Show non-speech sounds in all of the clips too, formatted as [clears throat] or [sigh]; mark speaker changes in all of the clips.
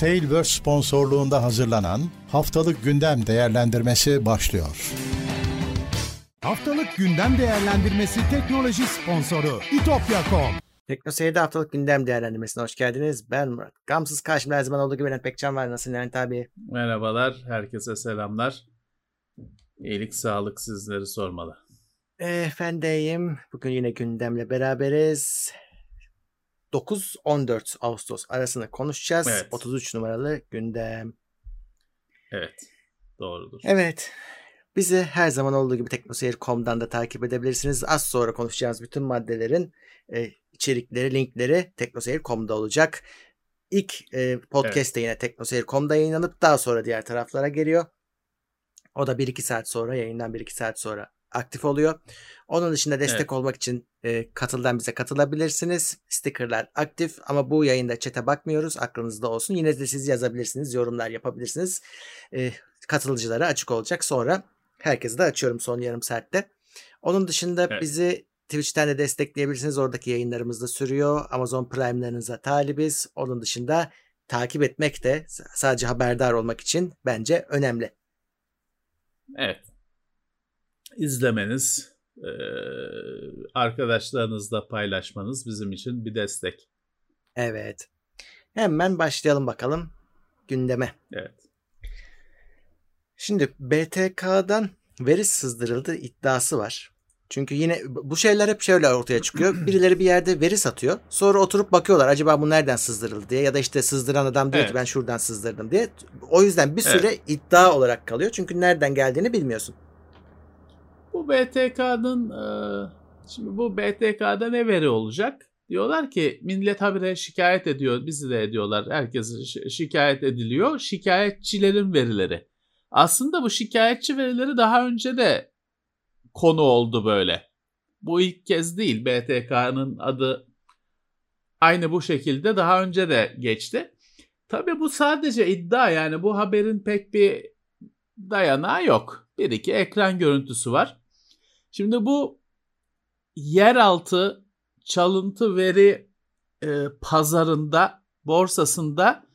Speaker 1: Tailverse sponsorluğunda hazırlanan Haftalık Gündem Değerlendirmesi başlıyor.
Speaker 2: Haftalık Gündem Değerlendirmesi teknoloji sponsoru itopya.com
Speaker 3: Teknoseyir'de haftalık gündem değerlendirmesine hoş geldiniz. Ben Murat. Gamsız karşımda her zaman olduğu gibi Levent Pekcan var. Nasılsın Levent abi?
Speaker 4: Merhabalar, herkese selamlar. İyilik, sağlık sizleri sormalı.
Speaker 3: Efendiyim. Bugün yine gündemle beraberiz. 9-14 Ağustos arasında konuşacağız.
Speaker 4: Evet.
Speaker 3: 33 numaralı gündem.
Speaker 4: Evet, doğrudur.
Speaker 3: Evet. Bizi her zaman olduğu gibi teknoseyir.com'dan da takip edebilirsiniz. Az sonra konuşacağımız bütün maddelerin e, içerikleri, linkleri teknoseyir.com'da olacak. İlk e, podcast de yine teknoseyir.com'da yayınlanıp daha sonra diğer taraflara geliyor. O da 1-2 saat sonra yayından 1-2 saat sonra aktif oluyor. Onun dışında destek
Speaker 4: Evet.
Speaker 3: olmak için e, katıldan bize katılabilirsiniz. Stickerlar aktif ama bu yayında çete bakmıyoruz. Aklınızda olsun. Yine de siz yazabilirsiniz, yorumlar yapabilirsiniz. E, katılıcılara açık olacak. Sonra herkese de açıyorum son yarım saatte. Onun dışında
Speaker 4: Evet.
Speaker 3: bizi Twitch'ten de destekleyebilirsiniz. Oradaki yayınlarımız da sürüyor. Amazon Prime'larınıza talibiz. Onun dışında takip etmek de sadece haberdar olmak için bence önemli.
Speaker 4: Evet. İzlemeniz, eee, arkadaşlarınızla paylaşmanız bizim için bir destek.
Speaker 3: Evet. Hemen başlayalım bakalım gündeme.
Speaker 4: Evet.
Speaker 3: Şimdi BTK'dan veri sızdırıldı iddiası var. Çünkü yine bu şeyler hep şöyle ortaya çıkıyor. [clears throat] Birileri bir yerde veri satıyor. Sonra oturup bakıyorlar acaba bu nereden sızdırıldı diye ya da işte sızdıran adam diyor ki
Speaker 4: Evet.
Speaker 3: ben şuradan sızdırdım diye. O yüzden bir süre
Speaker 4: Evet.
Speaker 3: iddia olarak kalıyor. Çünkü nereden geldiğini bilmiyorsun.
Speaker 4: Bu BTK'nın eee, şimdi bu BTK'da ne veri olacak? Diyorlar ki millet habire şikayet ediyor, bizi de ediyorlar. Herkes şi- şikayet ediliyor. Şikayetçilerin verileri. Aslında bu şikayetçi verileri daha önce de konu oldu böyle. Bu ilk kez değil. BTK'nın adı aynı bu şekilde daha önce de geçti. Tabii bu sadece iddia yani bu haberin pek bir dayanağı yok. Bir iki ekran görüntüsü var. Şimdi bu yeraltı çalıntı veri e, pazarında, borsasında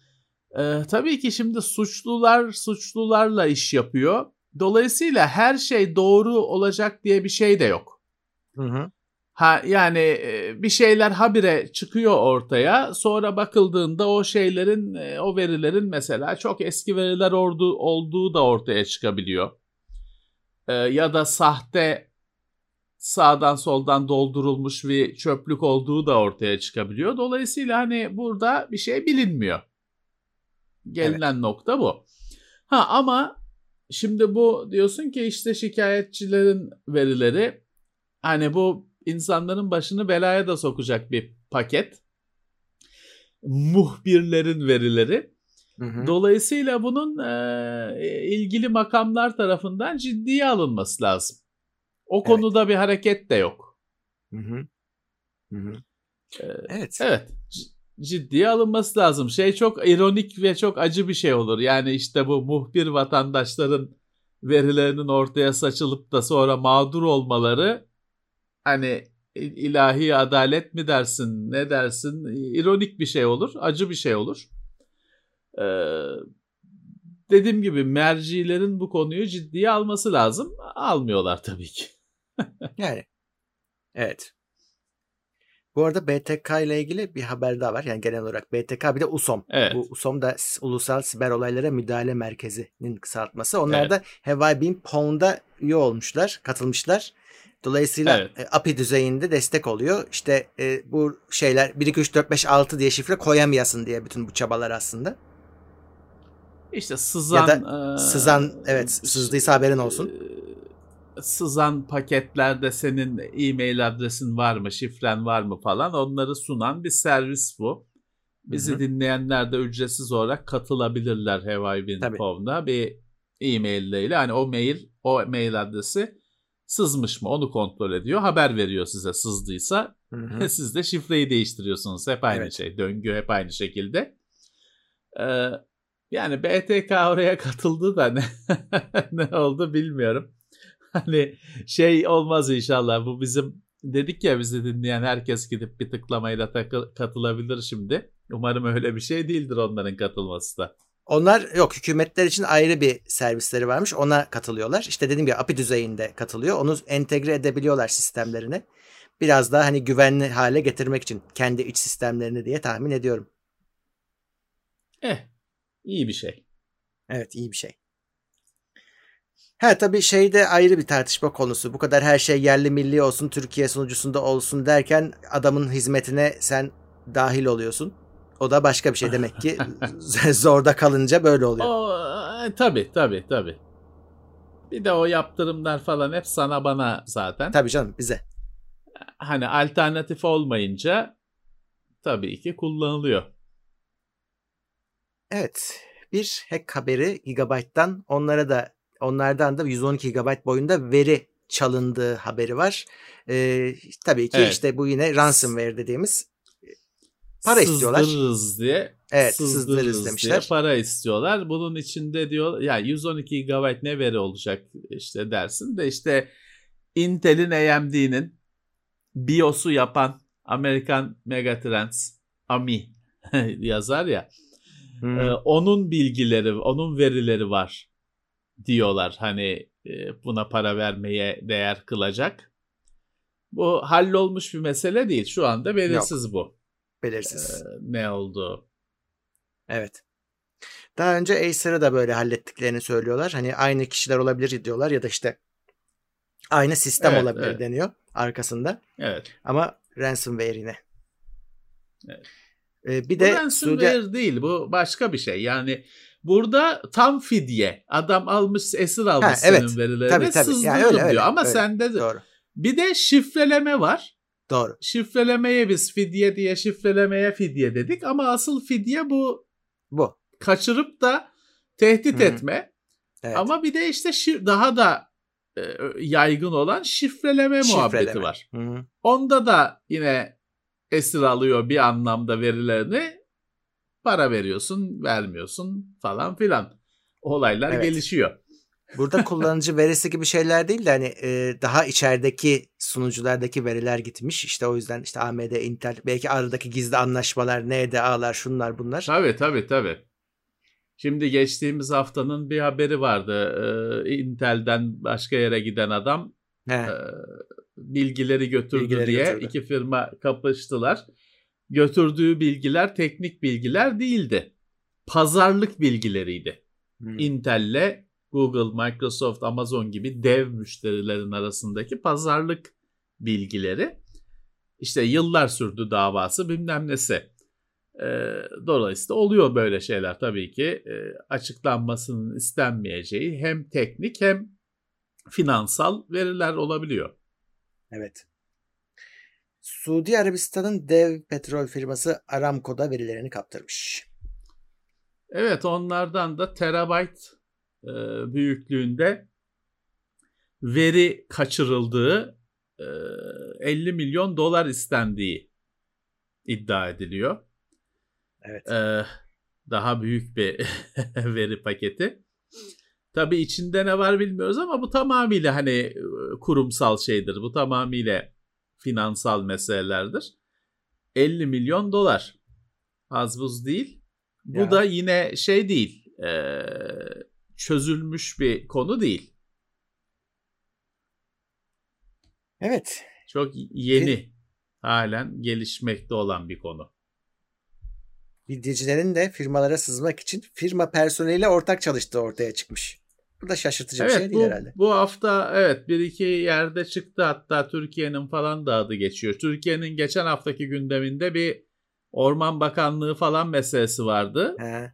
Speaker 4: e, tabii ki şimdi suçlular suçlularla iş yapıyor. Dolayısıyla her şey doğru olacak diye bir şey de yok.
Speaker 3: Hı hı.
Speaker 4: Ha yani e, bir şeyler habire çıkıyor ortaya. Sonra bakıldığında o şeylerin, e, o verilerin mesela çok eski veriler olduğu, olduğu da ortaya çıkabiliyor. E, ya da sahte sağdan soldan doldurulmuş bir çöplük olduğu da ortaya çıkabiliyor. Dolayısıyla hani burada bir şey bilinmiyor. Gelinen nokta bu. Ha ama şimdi bu diyorsun ki işte şikayetçilerin verileri hani bu insanların başını belaya da sokacak bir paket. Muhbirlerin verileri.
Speaker 3: Hı hı.
Speaker 4: Dolayısıyla bunun e, ilgili makamlar tarafından ciddiye alınması lazım. O
Speaker 3: Evet.
Speaker 4: konuda bir hareket de yok.
Speaker 3: Hı hı. Hı hı.
Speaker 4: Ee,
Speaker 3: Evet.
Speaker 4: Evet. Ciddiye alınması lazım. Şey çok ironik ve çok acı bir şey olur. Yani işte bu muhbir vatandaşların verilerinin ortaya saçılıp da sonra mağdur olmaları hani il- ilahi adalet mi dersin ne dersin ironik bir şey olur acı bir şey olur. Ee, dediğim gibi mercilerin bu konuyu ciddiye alması lazım. Almıyorlar tabii ki. [laughs]
Speaker 3: Yani. Evet. Bu arada BTK ile ilgili bir haber daha var. Yani genel olarak BTK bir de USOM.
Speaker 4: Evet.
Speaker 3: Bu USOM da Ulusal Siber Olaylara Müdahale Merkezi'nin kısaltması. Onlar
Speaker 4: Evet.
Speaker 3: da Have I Been Pwned'a üye olmuşlar, katılmışlar. Dolayısıyla
Speaker 4: Evet.
Speaker 3: e, API düzeyinde destek oluyor. İşte e, bu şeyler 1 2 3 4 5 6 diye şifre koyamayasın diye bütün bu çabalar aslında.
Speaker 4: İşte sızan
Speaker 3: Ya
Speaker 4: e,
Speaker 3: Sızan evet sızdıysa haberin olsun.
Speaker 4: e, Sızan paketlerde senin e-mail adresin var mı, şifren var mı falan onları sunan bir servis bu. Bizi
Speaker 3: Hı hı.
Speaker 4: dinleyenler de ücretsiz olarak katılabilirler
Speaker 3: Tabii.
Speaker 4: hevaybin.com'da bir e-mail ile. Hani o mail, o mail adresi sızmış mı onu kontrol ediyor. Haber veriyor size sızdıysa.
Speaker 3: Hı hı. [laughs]
Speaker 4: Siz de şifreyi değiştiriyorsunuz. Hep aynı
Speaker 3: Evet.
Speaker 4: şey. Döngü hep aynı şekilde. Ee, yani BTK oraya katıldı da ne, [laughs] ne oldu bilmiyorum. Hani şey olmaz inşallah. Bu bizim dedik ya bizi dinleyen herkes gidip bir tıklamayla takı- katılabilir şimdi. Umarım öyle bir şey değildir onların katılması da.
Speaker 3: Onlar yok hükümetler için ayrı bir servisleri varmış. Ona katılıyorlar. İşte dediğim gibi API düzeyinde katılıyor. Onu entegre edebiliyorlar sistemlerine. Biraz daha hani güvenli hale getirmek için kendi iç sistemlerini diye tahmin ediyorum.
Speaker 4: Eh, iyi bir şey.
Speaker 3: Evet iyi bir şey. Ha tabii şeyde ayrı bir tartışma konusu. Bu kadar her şey yerli milli olsun, Türkiye sunucusunda olsun derken adamın hizmetine sen dahil oluyorsun. O da başka bir şey demek ki [laughs] zorda kalınca böyle oluyor.
Speaker 4: O, e, tabii tabii tabii. Bir de o yaptırımlar falan hep sana bana zaten.
Speaker 3: Tabii canım bize.
Speaker 4: Hani alternatif olmayınca tabii ki kullanılıyor.
Speaker 3: Evet. Bir hack haberi Gigabyte'dan onlara da onlardan da 112 GB boyunda veri çalındığı haberi var. Ee, tabii ki
Speaker 4: Evet.
Speaker 3: işte bu yine ransomware dediğimiz para istiyorlar.
Speaker 4: Sızdırırız diye.
Speaker 3: Evet,
Speaker 4: sızdırırız
Speaker 3: sızdırırız
Speaker 4: diye
Speaker 3: demişler.
Speaker 4: para istiyorlar. Bunun içinde diyor ya 112 GB ne veri olacak işte dersin de işte Intel'in AMD'nin BIOS'u yapan Amerikan Megatrends AMI [laughs] yazar ya.
Speaker 3: Hmm.
Speaker 4: Ee, onun bilgileri, onun verileri var diyorlar. Hani e, buna para vermeye değer kılacak. Bu hallolmuş bir mesele değil. Şu anda belirsiz bu.
Speaker 3: Belirsiz.
Speaker 4: Ee, ne olduğu.
Speaker 3: Evet. Daha önce Acer'ı da böyle hallettiklerini söylüyorlar. Hani aynı kişiler olabilir diyorlar ya da işte aynı sistem
Speaker 4: Evet,
Speaker 3: olabilir
Speaker 4: evet.
Speaker 3: deniyor arkasında.
Speaker 4: Evet.
Speaker 3: Ama ransomware yine.
Speaker 4: Evet.
Speaker 3: Ee, bir
Speaker 4: Bu
Speaker 3: de
Speaker 4: ransomware
Speaker 3: Suudi
Speaker 4: değil. Bu başka bir şey. Yani burada tam fidye. Adam almış, esir almış
Speaker 3: Ha,
Speaker 4: senin
Speaker 3: evet.
Speaker 4: verilerini.
Speaker 3: Tabii, tabii.
Speaker 4: sızdırdım
Speaker 3: Yani öyle, öyle,
Speaker 4: diyor. Ama
Speaker 3: öyle.
Speaker 4: sende de-
Speaker 3: doğru.
Speaker 4: bir de şifreleme var.
Speaker 3: Doğru.
Speaker 4: Şifrelemeye biz fidye diye şifrelemeye fidye dedik. Ama asıl fidye bu
Speaker 3: Bu.
Speaker 4: kaçırıp da tehdit
Speaker 3: Hı.
Speaker 4: etme.
Speaker 3: Evet.
Speaker 4: Ama bir de işte şi- daha da e, yaygın olan şifreleme, muhabbeti
Speaker 3: Şifreleme.
Speaker 4: var.
Speaker 3: Hı hı.
Speaker 4: Onda da yine esir alıyor bir anlamda verilerini. Para veriyorsun, vermiyorsun falan filan. Olaylar
Speaker 3: Evet.
Speaker 4: gelişiyor.
Speaker 3: Burada [laughs] kullanıcı verisi gibi şeyler değil de hani e, daha içerideki sunuculardaki veriler gitmiş. İşte o yüzden işte AMD, Intel belki aradaki gizli anlaşmalar, NDA'lar, şunlar bunlar.
Speaker 4: Tabii tabii tabii. Şimdi geçtiğimiz haftanın bir haberi vardı. Ee, Intel'den başka yere giden adam
Speaker 3: He.
Speaker 4: e, bilgileri götürdü
Speaker 3: Bilgileri
Speaker 4: diye
Speaker 3: götürdü.
Speaker 4: iki firma kapıştılar. Götürdüğü bilgiler teknik bilgiler değildi. Pazarlık bilgileriydi.
Speaker 3: Hmm.
Speaker 4: Intel'le Google, Microsoft, Amazon gibi dev müşterilerin arasındaki pazarlık bilgileri. İşte yıllar sürdü davası bilmem nesi. Ee, dolayısıyla oluyor böyle şeyler tabii ki. Ee, açıklanmasının istenmeyeceği hem teknik hem finansal veriler olabiliyor.
Speaker 3: Evet. Suudi Arabistan'ın dev petrol firması Aramco'da verilerini kaptırmış.
Speaker 4: Evet onlardan da terabayt e, büyüklüğünde veri kaçırıldığı e, 50 milyon dolar istendiği iddia ediliyor.
Speaker 3: Evet.
Speaker 4: E, daha büyük bir [laughs] veri paketi. Tabii içinde ne var bilmiyoruz ama bu tamamıyla hani e, kurumsal şeydir. Bu tamamıyla finansal meselelerdir. 50 milyon dolar. Az buz değil. Bu
Speaker 3: Ya.
Speaker 4: da yine şey değil. e, çözülmüş bir konu değil.
Speaker 3: Evet.
Speaker 4: Çok yeni. Halen gelişmekte olan bir konu.
Speaker 3: Vidyecilerin de firmalara sızmak için firma personeliyle ortak çalıştığı ortaya çıkmış. Bu da şaşırtıcı bir şey
Speaker 4: Evet
Speaker 3: değil
Speaker 4: bu,
Speaker 3: herhalde.
Speaker 4: bu hafta evet bir iki yerde çıktı hatta Türkiye'nin falan da adı geçiyor. Türkiye'nin geçen haftaki gündeminde bir Orman Bakanlığı falan meselesi vardı.
Speaker 3: He,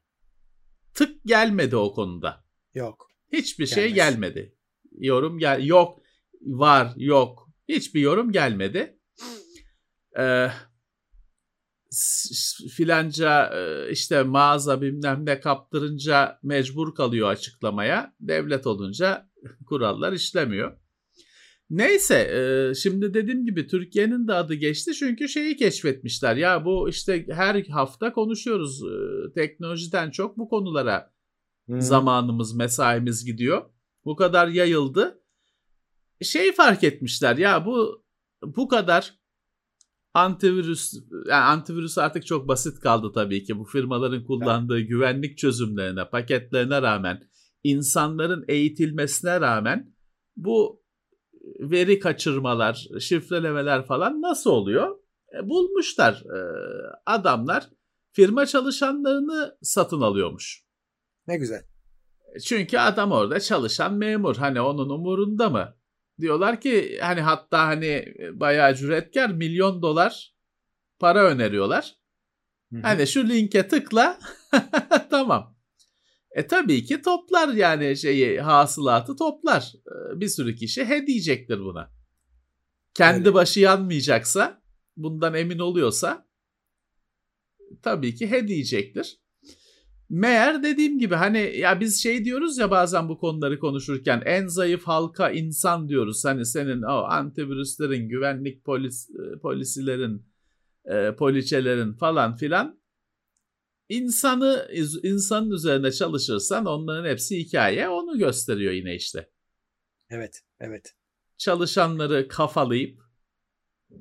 Speaker 4: Tık gelmedi o konuda.
Speaker 3: yok.
Speaker 4: Hiçbir şey
Speaker 3: Gelmez.
Speaker 4: gelmedi. Yorum gel yok var yok. Hiçbir yorum gelmedi. Ee, s- s- filanca e, işte mağaza bilmem ne kaptırınca mecbur kalıyor açıklamaya. Devlet olunca kurallar işlemiyor. Neyse e, şimdi dediğim gibi Türkiye'nin de adı geçti çünkü şeyi keşfetmişler. Ya bu işte her hafta konuşuyoruz e, teknolojiden çok bu konulara
Speaker 3: Hmm.
Speaker 4: zamanımız, mesaimiz gidiyor. Bu kadar yayıldı. Şey fark etmişler ya bu bu kadar antivirüs yani antivirüs artık çok basit kaldı tabii ki bu firmaların kullandığı evet. güvenlik çözümlerine, paketlerine rağmen insanların eğitilmesine rağmen bu veri kaçırmalar, şifrelemeler falan nasıl oluyor? E, bulmuşlar e, adamlar firma çalışanlarını satın alıyormuş.
Speaker 3: Ne güzel.
Speaker 4: Çünkü adam orada çalışan memur. Hani onun umurunda mı? Diyorlar ki hani hatta hani bayağı cüretkar milyon dolar para öneriyorlar. Hı-hı. Hani şu linke tıkla [laughs] tamam. E tabii ki toplar yani şeyi hasılatı toplar. E, bir sürü kişi he diyecektir buna. Kendi Öyle. başı yanmayacaksa bundan emin oluyorsa tabii ki he diyecektir. Meğer dediğim gibi hani ya biz şey diyoruz ya bazen bu konuları konuşurken en zayıf halka insan diyoruz. Hani senin o antivirüslerin, güvenlik polis, e, polisilerin, e, poliçelerin falan filan insanı insanın üzerine çalışırsan onların hepsi hikaye onu gösteriyor yine işte.
Speaker 3: Evet, evet.
Speaker 4: Çalışanları kafalayıp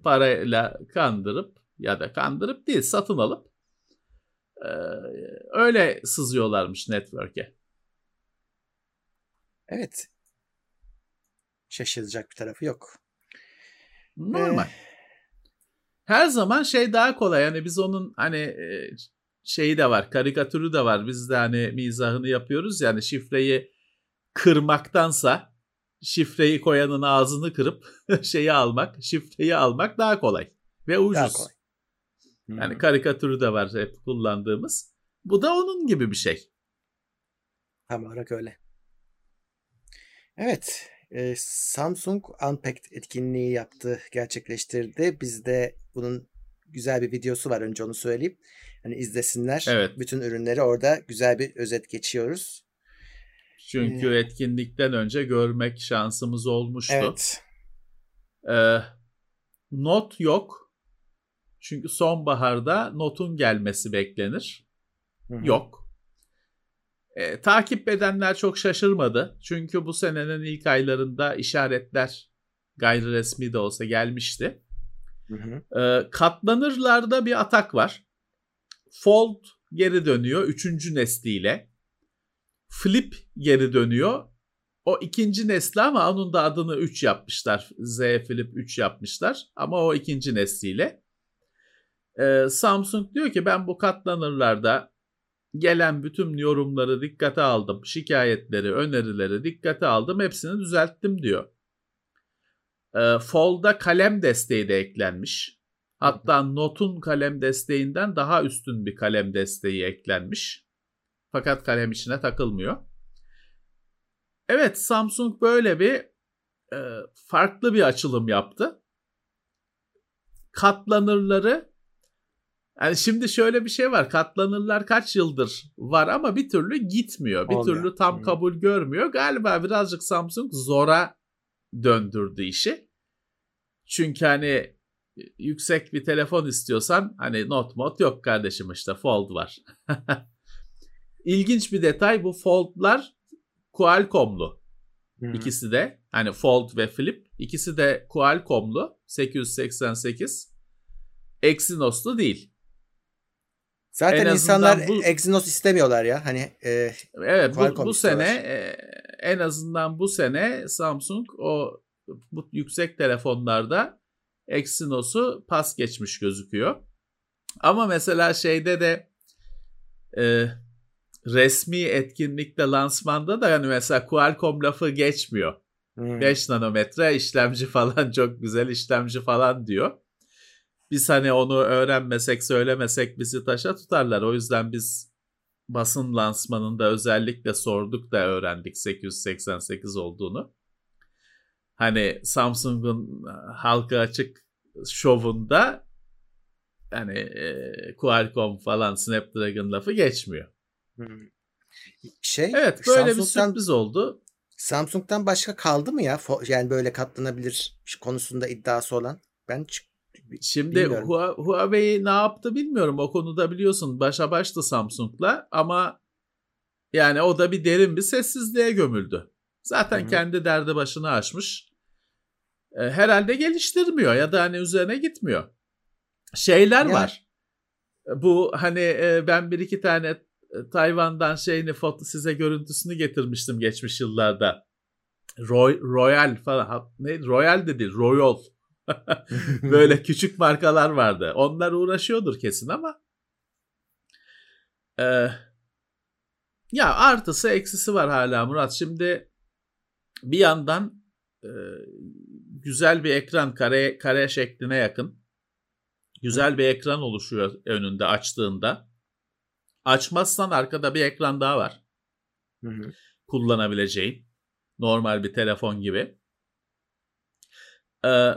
Speaker 4: parayla kandırıp ya da kandırıp değil satın alıp ee, öyle sızıyorlarmış network'e.
Speaker 3: Evet. Şaşıracak bir tarafı yok.
Speaker 4: Normal. Ee... Her zaman şey daha kolay. Yani biz onun hani e, şeyi de var, karikatürü de var. Biz de hani mizahını yapıyoruz. Yani şifreyi kırmaktansa şifreyi koyanın ağzını kırıp [laughs] şeyi almak, şifreyi almak daha kolay ve ucuz. Daha kolay. Yani karikatürü de var hep kullandığımız. Bu da onun gibi bir şey.
Speaker 3: Tam olarak öyle. Evet. E, Samsung Unpacked etkinliği yaptı, gerçekleştirdi. Bizde bunun güzel bir videosu var önce onu söyleyeyim. Hani izlesinler. Evet. Bütün ürünleri orada güzel bir özet geçiyoruz.
Speaker 4: Çünkü ee, etkinlikten önce görmek şansımız olmuştu. Evet. Ee, not yok çünkü sonbaharda notun gelmesi beklenir. Hı-hı. Yok. E, takip edenler çok şaşırmadı. Çünkü bu senenin ilk aylarında işaretler gayri resmi de olsa gelmişti. E, katlanırlarda bir atak var. Fold geri dönüyor üçüncü nesliyle. Flip geri dönüyor. O ikinci nesli ama onun da adını 3 yapmışlar. Z Flip 3 yapmışlar. Ama o ikinci nesliyle. Ee, Samsung diyor ki ben bu katlanırlarda gelen bütün yorumları dikkate aldım. Şikayetleri, önerileri dikkate aldım. Hepsini düzelttim diyor. Ee, Fold'a kalem desteği de eklenmiş. Hatta Note'un kalem desteğinden daha üstün bir kalem desteği eklenmiş. Fakat kalem içine takılmıyor. Evet Samsung böyle bir e, farklı bir açılım yaptı. Katlanırları yani şimdi şöyle bir şey var. Katlanırlar kaç yıldır var ama bir türlü gitmiyor. Bir Olmuyor. türlü tam kabul görmüyor. Galiba birazcık Samsung zora döndürdü işi. Çünkü hani yüksek bir telefon istiyorsan hani not mod yok kardeşim işte fold var. [laughs] İlginç bir detay bu foldlar Qualcomm'lu. Hmm. İkisi de hani fold ve flip ikisi de Qualcomm'lu 888. Exynos'lu değil.
Speaker 3: Zaten en insanlar bu, Exynos istemiyorlar ya. Hani e,
Speaker 4: Evet bu, bu sene e, en azından bu sene Samsung o bu yüksek telefonlarda Exynos'u pas geçmiş gözüküyor. Ama mesela şeyde de e, resmi etkinlikte lansmanda da yani mesela Qualcomm lafı geçmiyor. Hmm. 5 nanometre işlemci [laughs] falan çok güzel işlemci falan diyor biz hani onu öğrenmesek söylemesek bizi taşa tutarlar. O yüzden biz basın lansmanında özellikle sorduk da öğrendik 888 olduğunu. Hani Samsung'un halka açık şovunda hani e, Qualcomm falan Snapdragon lafı geçmiyor. Hmm. Şey, evet böyle bir sürpriz oldu.
Speaker 3: Samsung'dan başka kaldı mı ya? Yani böyle katlanabilir konusunda iddiası olan. Ben
Speaker 4: Şimdi Huawei ne yaptı bilmiyorum. O konuda biliyorsun başa baştı Samsung'la ama yani o da bir derin bir sessizliğe gömüldü. Zaten Hı-hı. kendi derdi başını açmış. E, herhalde geliştirmiyor ya da hani üzerine gitmiyor. şeyler
Speaker 3: Ya-
Speaker 4: var. Bu hani e, ben bir iki tane e, Tayvan'dan şeyini foto size görüntüsünü getirmiştim geçmiş yıllarda. Roy, Royal falan ne Royal de değil Royal. [laughs] Böyle küçük markalar vardı. Onlar uğraşıyordur kesin ama e, ya artısı eksisi var hala Murat. Şimdi bir yandan e, güzel bir ekran kare kare şekline yakın. Güzel bir ekran oluşuyor önünde açtığında. Açmazsan arkada bir ekran daha var
Speaker 3: Hı hı.
Speaker 4: kullanabileceğin. Normal bir telefon gibi. Ee,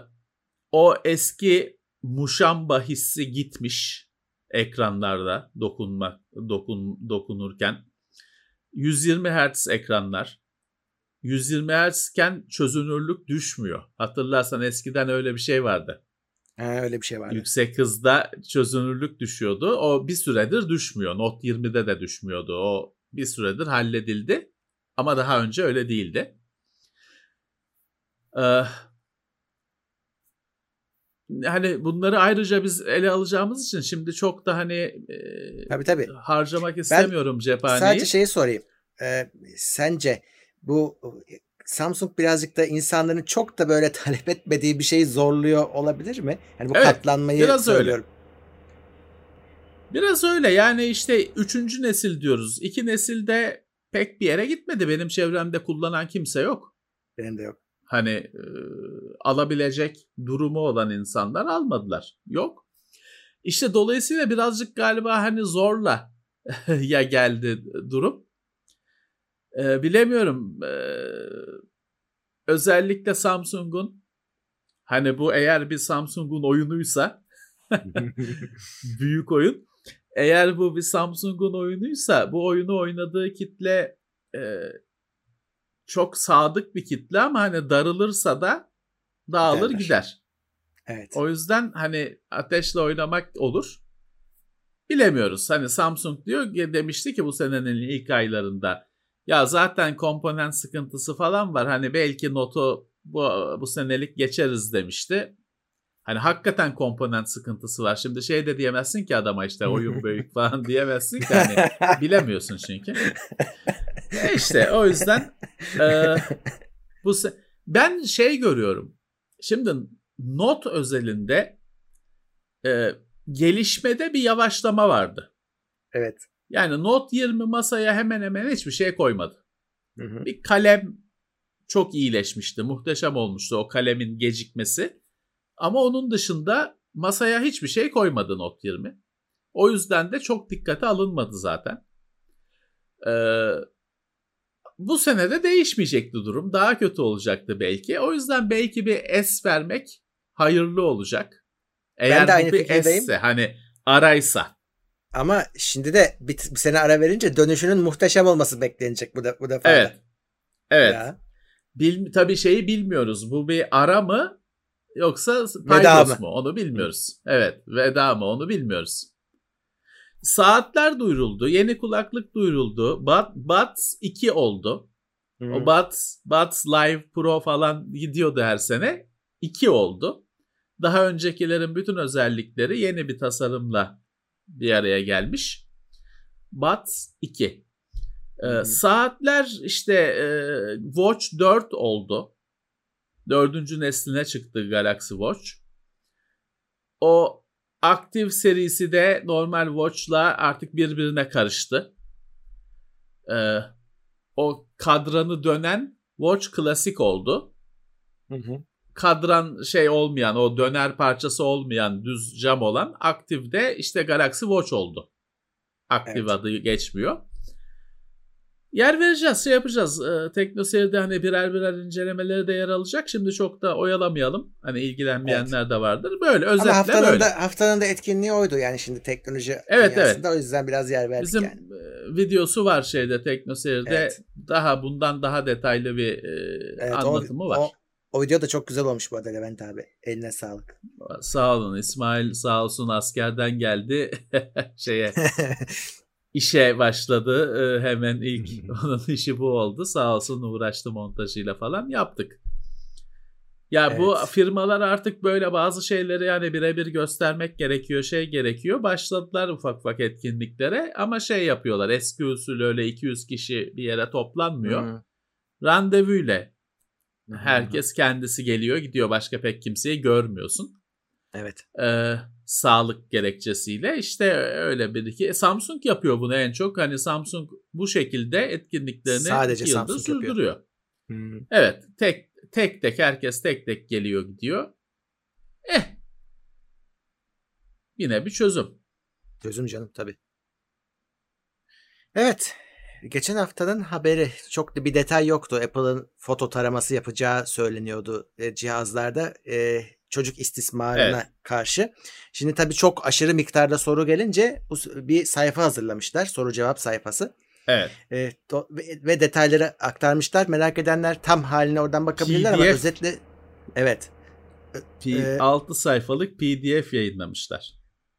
Speaker 4: o eski muşamba hissi gitmiş ekranlarda dokunma dokun dokunurken. 120 Hz ekranlar. 120 Hz iken çözünürlük düşmüyor. Hatırlarsan eskiden öyle bir şey vardı.
Speaker 3: Ha, öyle bir şey var.
Speaker 4: Yüksek hızda çözünürlük düşüyordu. O bir süredir düşmüyor. Note 20'de de düşmüyordu. O bir süredir halledildi. Ama daha önce öyle değildi. Ee, hani bunları ayrıca biz ele alacağımız için şimdi çok da hani e,
Speaker 3: Tabii tabii.
Speaker 4: harcamak istemiyorum cephaneyi.
Speaker 3: Sadece şeyi sorayım. Ee, sence bu Samsung birazcık da insanların çok da böyle [laughs] talep etmediği bir şeyi zorluyor olabilir mi? Yani bu
Speaker 4: Evet,
Speaker 3: katlanmayı
Speaker 4: biraz öyle.
Speaker 3: söylüyorum.
Speaker 4: Biraz öyle yani işte üçüncü nesil diyoruz. İki nesilde pek bir yere gitmedi. Benim çevremde kullanan kimse yok.
Speaker 3: Benim de yok.
Speaker 4: Hani e, alabilecek durumu olan insanlar almadılar. Yok. İşte dolayısıyla birazcık galiba hani zorla [laughs] ya geldi durum. E, bilemiyorum. E, özellikle Samsung'un hani bu eğer bir Samsung'un oyunuysa [laughs] büyük oyun. Eğer bu bir Samsung'un oyunuysa bu oyunu oynadığı kitle e, çok sadık bir kitle ama hani darılırsa da dağılır
Speaker 3: Giderler.
Speaker 4: gider.
Speaker 3: Evet.
Speaker 4: O yüzden hani ateşle oynamak olur. Bilemiyoruz. Hani Samsung diyor demişti ki bu senenin ilk aylarında ya zaten komponent sıkıntısı falan var. Hani belki notu bu, bu senelik geçeriz demişti. Hani hakikaten komponent sıkıntısı var. Şimdi şey de diyemezsin ki adama işte [laughs] oyun büyük falan diyemezsin ki hani bilemiyorsun çünkü. E işte o yüzden e, bu se- ben şey görüyorum. Şimdi not özelinde e, gelişmede bir yavaşlama vardı.
Speaker 3: evet.
Speaker 4: Yani Note 20 masaya hemen hemen hiçbir şey koymadı.
Speaker 3: Hı hı.
Speaker 4: Bir kalem çok iyileşmişti. Muhteşem olmuştu o kalemin gecikmesi. Ama onun dışında masaya hiçbir şey koymadı Note 20. O yüzden de çok dikkate alınmadı zaten. Ee, bu sene de değişmeyecekti durum. Daha kötü olacaktı belki. O yüzden belki bir S vermek hayırlı olacak. Eğer
Speaker 3: de aynı
Speaker 4: bir
Speaker 3: fikirdeyim.
Speaker 4: S'se hani araysa.
Speaker 3: Ama şimdi de bir, bir sene ara verince dönüşünün muhteşem olması beklenecek bu, da, bu defa.
Speaker 4: Evet. Evet.
Speaker 3: Ya.
Speaker 4: Bil, tabii şeyi bilmiyoruz. Bu bir ara mı yoksa
Speaker 3: Veda
Speaker 4: paydos
Speaker 3: mı?
Speaker 4: mu? Onu bilmiyoruz. Evet. Veda mı? Onu bilmiyoruz. Saatler duyuruldu. Yeni kulaklık duyuruldu. Buds 2 oldu.
Speaker 3: Hı.
Speaker 4: O Buds, Buds Live Pro falan gidiyordu her sene. 2 oldu. Daha öncekilerin bütün özellikleri yeni bir tasarımla bir araya gelmiş. Buds 2. Ee, saatler işte e, Watch 4 oldu. Dördüncü nesline çıktı Galaxy Watch. O Active serisi de normal Watch'la artık birbirine karıştı. Ee, o kadranı dönen Watch klasik oldu.
Speaker 3: Hı hı.
Speaker 4: Kadran şey olmayan, o döner parçası olmayan düz cam olan Active'de işte Galaxy Watch oldu. Active
Speaker 3: Evet.
Speaker 4: adı geçmiyor. Yer vereceğiz, şey yapacağız. Ee, TeknoSeyir'de hani birer birer incelemeleri de yer alacak. Şimdi çok da oyalamayalım. Hani ilgilenmeyenler de vardır. Böyle özetle
Speaker 3: Ama haftanın
Speaker 4: böyle.
Speaker 3: da, haftanın da etkinliği oydu yani şimdi teknoloji
Speaker 4: Evet,
Speaker 3: dünyasında. O yüzden biraz yer verdik
Speaker 4: Bizim
Speaker 3: yani.
Speaker 4: e, videosu var şeyde TeknoSeyir'de.
Speaker 3: Evet.
Speaker 4: Daha bundan daha detaylı bir e,
Speaker 3: Evet,
Speaker 4: anlatımı
Speaker 3: o,
Speaker 4: var.
Speaker 3: O, o video da çok güzel olmuş bu arada Levent abi. Eline sağlık.
Speaker 4: Sağ olun İsmail sağ olsun askerden geldi [laughs] şeye [laughs] işe başladı Ee, hemen ilk onun [laughs] işi bu oldu sağ olsun uğraştı montajıyla falan yaptık. Ya
Speaker 3: Evet.
Speaker 4: bu firmalar artık böyle bazı şeyleri yani birebir göstermek gerekiyor, şey gerekiyor. Başladılar ufak ufak etkinliklere ama şey yapıyorlar. Eski usul öyle 200 kişi bir yere toplanmıyor.
Speaker 3: Hı.
Speaker 4: Randevuyla herkes kendisi geliyor, gidiyor. Başka pek kimseyi görmüyorsun.
Speaker 3: Evet.
Speaker 4: Ee, sağlık gerekçesiyle işte öyle bir iki. E, Samsung yapıyor bunu en çok. Hani Samsung bu şekilde etkinliklerini
Speaker 3: Sadece Samsung yapıyor.
Speaker 4: sürdürüyor.
Speaker 3: Hı.
Speaker 4: Evet, tek tek tek herkes tek tek geliyor gidiyor. Eh. Yine bir çözüm.
Speaker 3: Çözüm canım tabii. Evet. Geçen haftanın haberi çok da bir detay yoktu. Apple'ın foto taraması yapacağı söyleniyordu e, cihazlarda e, çocuk istismarına
Speaker 4: Evet.
Speaker 3: karşı. Şimdi tabii çok aşırı miktarda soru gelince bir sayfa hazırlamışlar. Soru cevap sayfası.
Speaker 4: Evet.
Speaker 3: E, do- ve, detayları aktarmışlar. Merak edenler tam haline oradan bakabilirler ama
Speaker 4: PDF.
Speaker 3: özetle evet.
Speaker 4: P-
Speaker 3: Ee,
Speaker 4: 6 sayfalık PDF yayınlamışlar.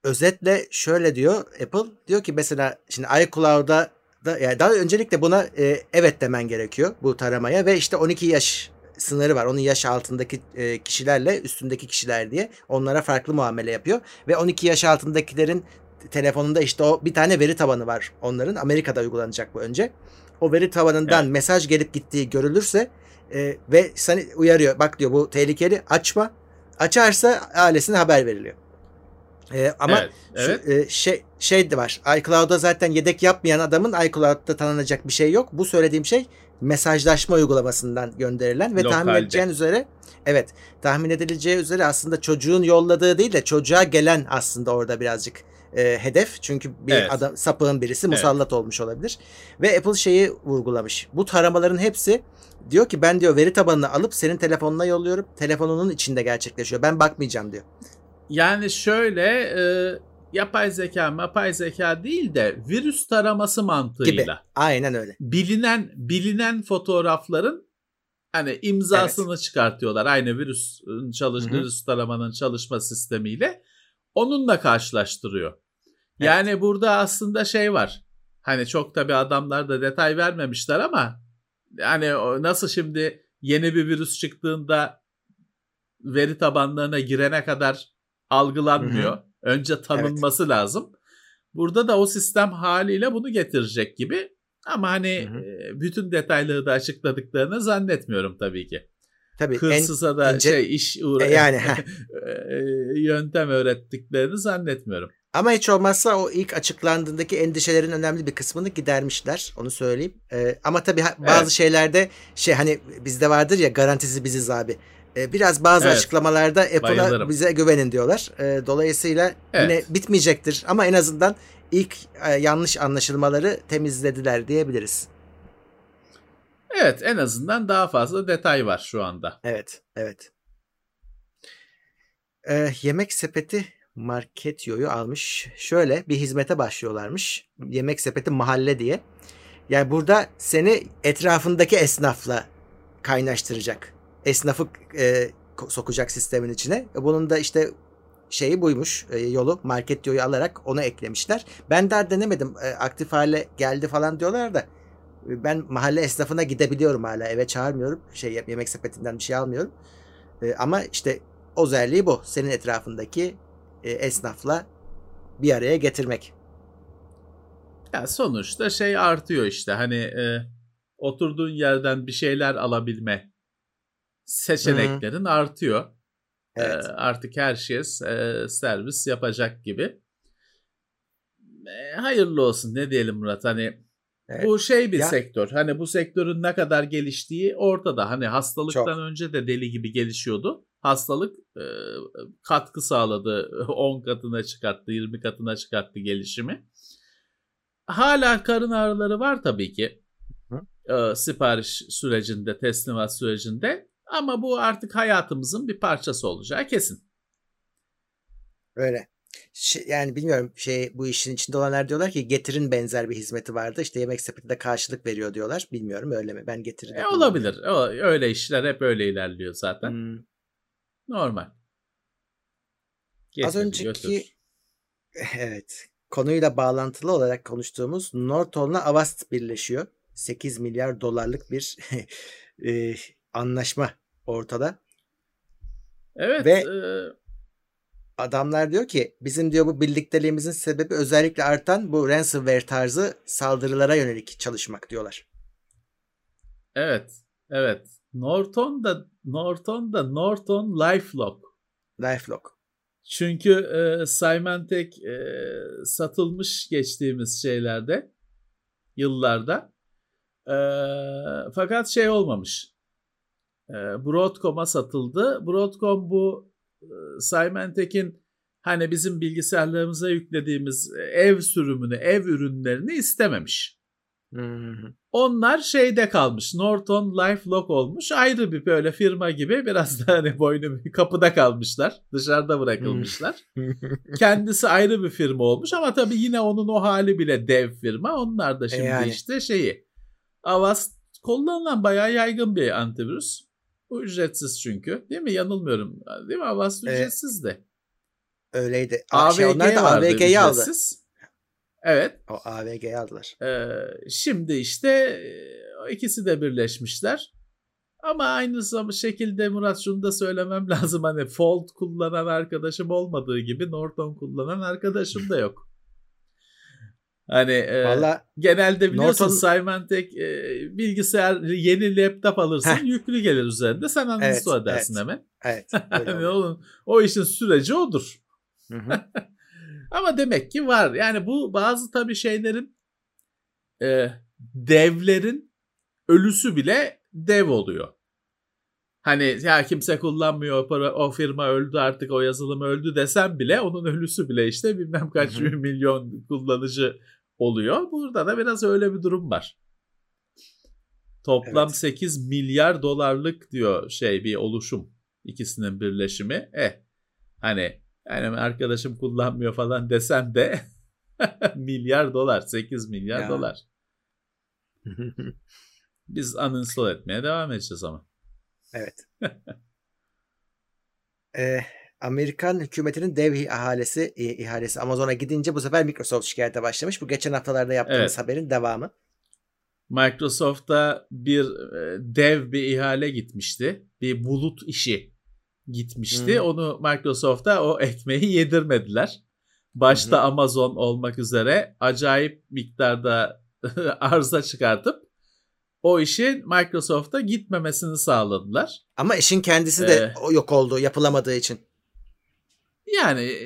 Speaker 3: özetle şöyle diyor Apple diyor ki mesela şimdi iCloud'a da yani daha öncelikle buna e, evet demen gerekiyor bu taramaya ve işte 12 yaş sınırı var. Onun yaş altındaki e, kişilerle üstündeki kişiler diye onlara farklı muamele yapıyor ve 12 yaş altındakilerin telefonunda işte o bir tane veri tabanı var onların. Amerika'da uygulanacak bu önce. O veri tabanından
Speaker 4: Evet.
Speaker 3: mesaj gelip gittiği görülürse e, ve seni uyarıyor. Bak diyor bu tehlikeli açma. Açarsa ailesine haber veriliyor. E, ama
Speaker 4: evet.
Speaker 3: şu,
Speaker 4: evet.
Speaker 3: e, şey şey de var. iCloud'a zaten yedek yapmayan adamın iCloud'da tanınacak bir şey yok. Bu söylediğim şey mesajlaşma uygulamasından gönderilen ve tahmin
Speaker 4: Lokalde.
Speaker 3: edeceğin üzere evet tahmin edileceği üzere aslında çocuğun yolladığı değil de çocuğa gelen aslında orada birazcık e, hedef. Çünkü bir
Speaker 4: Evet.
Speaker 3: adam sapığın birisi musallat olmuş olabilir. Ve Apple şeyi vurgulamış. Bu taramaların hepsi diyor ki ben diyor veri tabanını alıp senin telefonuna yolluyorum. Telefonunun içinde gerçekleşiyor. Ben bakmayacağım diyor.
Speaker 4: Yani şöyle e, yapay zeka, mapay zeka değil de virüs taraması mantığıyla.
Speaker 3: Gibi. Aynen öyle.
Speaker 4: bilinen bilinen fotoğrafların hani imzasını çıkartıyorlar aynı virüs çalış
Speaker 3: Hı hı.
Speaker 4: virüs taramanın çalışma sistemiyle onunla karşılaştırıyor.
Speaker 3: Evet.
Speaker 4: Yani burada aslında şey var. Hani çok tabi adamlar da detay vermemişler ama yani o nasıl şimdi yeni bir virüs çıktığında veri tabanlarına girene kadar algılanmıyor. Önce tanınması lazım. Burada da o sistem haliyle bunu getirecek gibi. Ama hani
Speaker 3: Hı hı.
Speaker 4: e, bütün detayları da açıkladıklarını zannetmiyorum tabii ki.
Speaker 3: Tabii en
Speaker 4: Hırsıza da
Speaker 3: ince-
Speaker 4: şey iş uğra
Speaker 3: E, yani, [laughs] heh.
Speaker 4: e, yöntem öğrettiklerini zannetmiyorum.
Speaker 3: Ama hiç olmazsa o ilk açıklandığındaki endişelerin önemli bir kısmını gidermişler. Onu söyleyeyim. Ee, ama tabii bazı
Speaker 4: Evet.
Speaker 3: şeylerde şey hani bizde vardır ya garantisi biziz abi. Ee, biraz bazı
Speaker 4: Evet.
Speaker 3: açıklamalarda Apple'a bize güvenin diyorlar. Ee, dolayısıyla
Speaker 4: Evet.
Speaker 3: yine bitmeyecektir. Ama en azından ilk e, yanlış anlaşılmaları temizlediler diyebiliriz.
Speaker 4: Evet en azından daha fazla detay var şu anda.
Speaker 3: Evet, evet. Ee, yemek sepeti Marketio'yu almış. Şöyle bir hizmete başlıyorlarmış. Yemek sepeti mahalle diye. Yani burada seni etrafındaki esnafla kaynaştıracak. Esnafı e, sokacak sistemin içine. E, Bunun da işte şeyi buymuş e, yolu Marketio'yu alarak onu eklemişler. Ben daha denemedim. E, aktif hale geldi falan diyorlar da e, ben mahalle esnafına gidebiliyorum hala eve çağırmıyorum. Şey yemek sepetinden bir şey almıyorum. E, ama işte özelliği bu. Senin etrafındaki e, esnafla bir araya getirmek.
Speaker 4: Ya sonuçta şey artıyor işte hani e, oturduğun yerden bir şeyler alabilme seçeneklerin artıyor.
Speaker 3: Evet.
Speaker 4: E, artık her şey e, servis yapacak gibi. E, hayırlı olsun ne diyelim Murat hani
Speaker 3: Evet.
Speaker 4: bu şey bir
Speaker 3: Ya-
Speaker 4: sektör. Hani bu sektörün ne kadar geliştiği ortada. Hani hastalıktan
Speaker 3: Çok.
Speaker 4: önce de deli gibi gelişiyordu. Hastalık e, katkı sağladı. [laughs] 10 katına çıkarttı, 20 katına çıkarttı gelişimi. Hala karın ağrıları var tabii ki. E, sipariş sürecinde, teslimat sürecinde. Ama bu artık hayatımızın bir parçası olacağı kesin.
Speaker 3: Öyle. Şey- yani bilmiyorum şey bu işin içinde olanlar diyorlar ki getirin benzer bir hizmeti vardı. İşte yemek sepetinde karşılık veriyor diyorlar. Bilmiyorum öyle mi? Ben getirin.
Speaker 4: E, olabilir. O- Öyle işler hep öyle ilerliyor zaten.
Speaker 3: Hmm.
Speaker 4: Normal.
Speaker 3: Az
Speaker 4: Getir,
Speaker 3: önceki
Speaker 4: götür. [laughs]
Speaker 3: evet konuyla bağlantılı olarak konuştuğumuz Norton'la Avast birleşiyor. 8 milyar dolarlık bir [laughs] e, anlaşma ortada.
Speaker 4: Evet.
Speaker 3: Ve-
Speaker 4: e,
Speaker 3: Adamlar diyor ki bizim diyor bu birlikteliğimizin sebebi özellikle artan bu ransomware tarzı saldırılara yönelik çalışmak diyorlar.
Speaker 4: evet. Evet. Norton da Norton da Norton LifeLock.
Speaker 3: Lifelock.
Speaker 4: Çünkü e, Symantec e, satılmış geçtiğimiz şeylerde yıllarda. E, fakat şey olmamış. E, Broadcom'a satıldı. Broadcom bu e, Symantec'in hani bizim bilgisayarlarımıza yüklediğimiz ev sürümünü, ev ürünlerini istememiş. Onlar şeyde kalmış. Norton LifeLock olmuş. Ayrı bir böyle firma gibi biraz da hani boynu bir kapıda kalmışlar. Dışarıda bırakılmışlar. [laughs] Kendisi ayrı bir firma olmuş ama tabii yine onun o hali bile dev firma. Onlar da şimdi
Speaker 3: yani.
Speaker 4: işte şeyi. Avast kullanılan bayağı yaygın bir antivirüs. Bu ücretsiz çünkü. Değil mi? Yanılmıyorum. Değil mi? Avast
Speaker 3: Evet.
Speaker 4: ücretsiz de.
Speaker 3: Öyleydi.
Speaker 4: AVG
Speaker 3: onlar da AVG'yi aldı.
Speaker 4: Evet.
Speaker 3: O AVG'yi aldılar.
Speaker 4: Ee, şimdi işte e, ikisi de birleşmişler. Ama aynı zam- şekilde Murat şunu da söylemem [laughs] lazım. Hani Fold kullanan arkadaşım olmadığı gibi Norton kullanan arkadaşım da yok. Hani e,
Speaker 3: Valla
Speaker 4: genelde biliyorsun
Speaker 3: Norton-
Speaker 4: Symantec e, bilgisayar yeni laptop alırsın
Speaker 3: Heh.
Speaker 4: yüklü gelir üzerinde sen
Speaker 3: Evet,
Speaker 4: uninstall edersin
Speaker 3: evet.
Speaker 4: hemen.
Speaker 3: evet. [laughs]
Speaker 4: Hani onun, o işin süreci odur.
Speaker 3: Hı hı. [laughs]
Speaker 4: Ama demek ki var. Yani bu bazı tabii şeylerin e, devlerin ölüsü bile dev oluyor. Hani ya kimse kullanmıyor o, firma öldü artık o yazılım öldü desem bile onun ölüsü bile işte bilmem kaç milyon kullanıcı oluyor. Burada da biraz öyle bir durum var. Toplam
Speaker 3: Evet.
Speaker 4: 8 milyar dolarlık diyor şey bir oluşum ikisinin birleşimi. Eh hani yani arkadaşım kullanmıyor falan desem de [laughs] milyar dolar 8 milyar
Speaker 3: Ya.
Speaker 4: dolar. [laughs] Biz uninstall etmeye devam edeceğiz ama.
Speaker 3: evet. [laughs] Ee, Amerikan hükümetinin dev ihalesi, ihalesi Amazon'a gidince bu sefer Microsoft şikayete başlamış. Bu geçen haftalarda yaptığımız
Speaker 4: Evet.
Speaker 3: haberin devamı.
Speaker 4: Microsoft'ta bir e, dev bir ihale gitmişti. Bir bulut işi gitmişti.
Speaker 3: Hı.
Speaker 4: Onu Microsoft'a o ekmeği yedirmediler. Başta
Speaker 3: Hı
Speaker 4: Amazon olmak üzere acayip miktarda [laughs] arıza çıkartıp o işin Microsoft'a gitmemesini sağladılar.
Speaker 3: Ama işin kendisi de
Speaker 4: Ee.
Speaker 3: yok oldu yapılamadığı için.
Speaker 4: Yani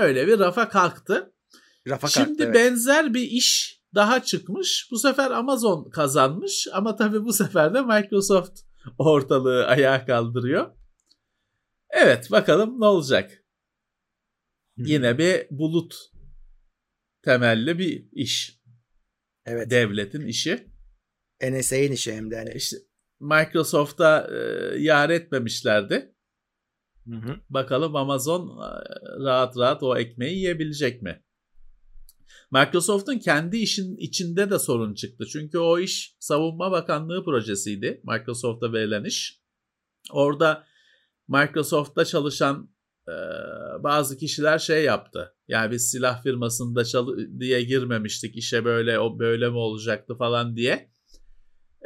Speaker 4: öyle bir rafa kalktı.
Speaker 3: Rafa
Speaker 4: Şimdi
Speaker 3: kalktı, evet.
Speaker 4: benzer bir iş daha çıkmış. Bu sefer Amazon kazanmış ama tabii bu sefer de Microsoft ortalığı ayağa kaldırıyor. Evet bakalım ne olacak. Yine bir bulut temelli bir iş.
Speaker 3: Evet.
Speaker 4: Devletin işi.
Speaker 3: NSA'nin işi hem de hani.
Speaker 4: İşte Microsoft'a e, yar etmemişlerdi.
Speaker 3: Hı hı.
Speaker 4: Bakalım Amazon e, rahat rahat o ekmeği yiyebilecek mi? Microsoft'un kendi işin içinde de sorun çıktı. Çünkü o iş Savunma Bakanlığı projesiydi. Microsoft'a verilen iş. Orada Microsoft'ta çalışan e, bazı kişiler şey yaptı. Yani biz silah firmasında çalı diye girmemiştik. işe böyle o böyle mi olacaktı falan diye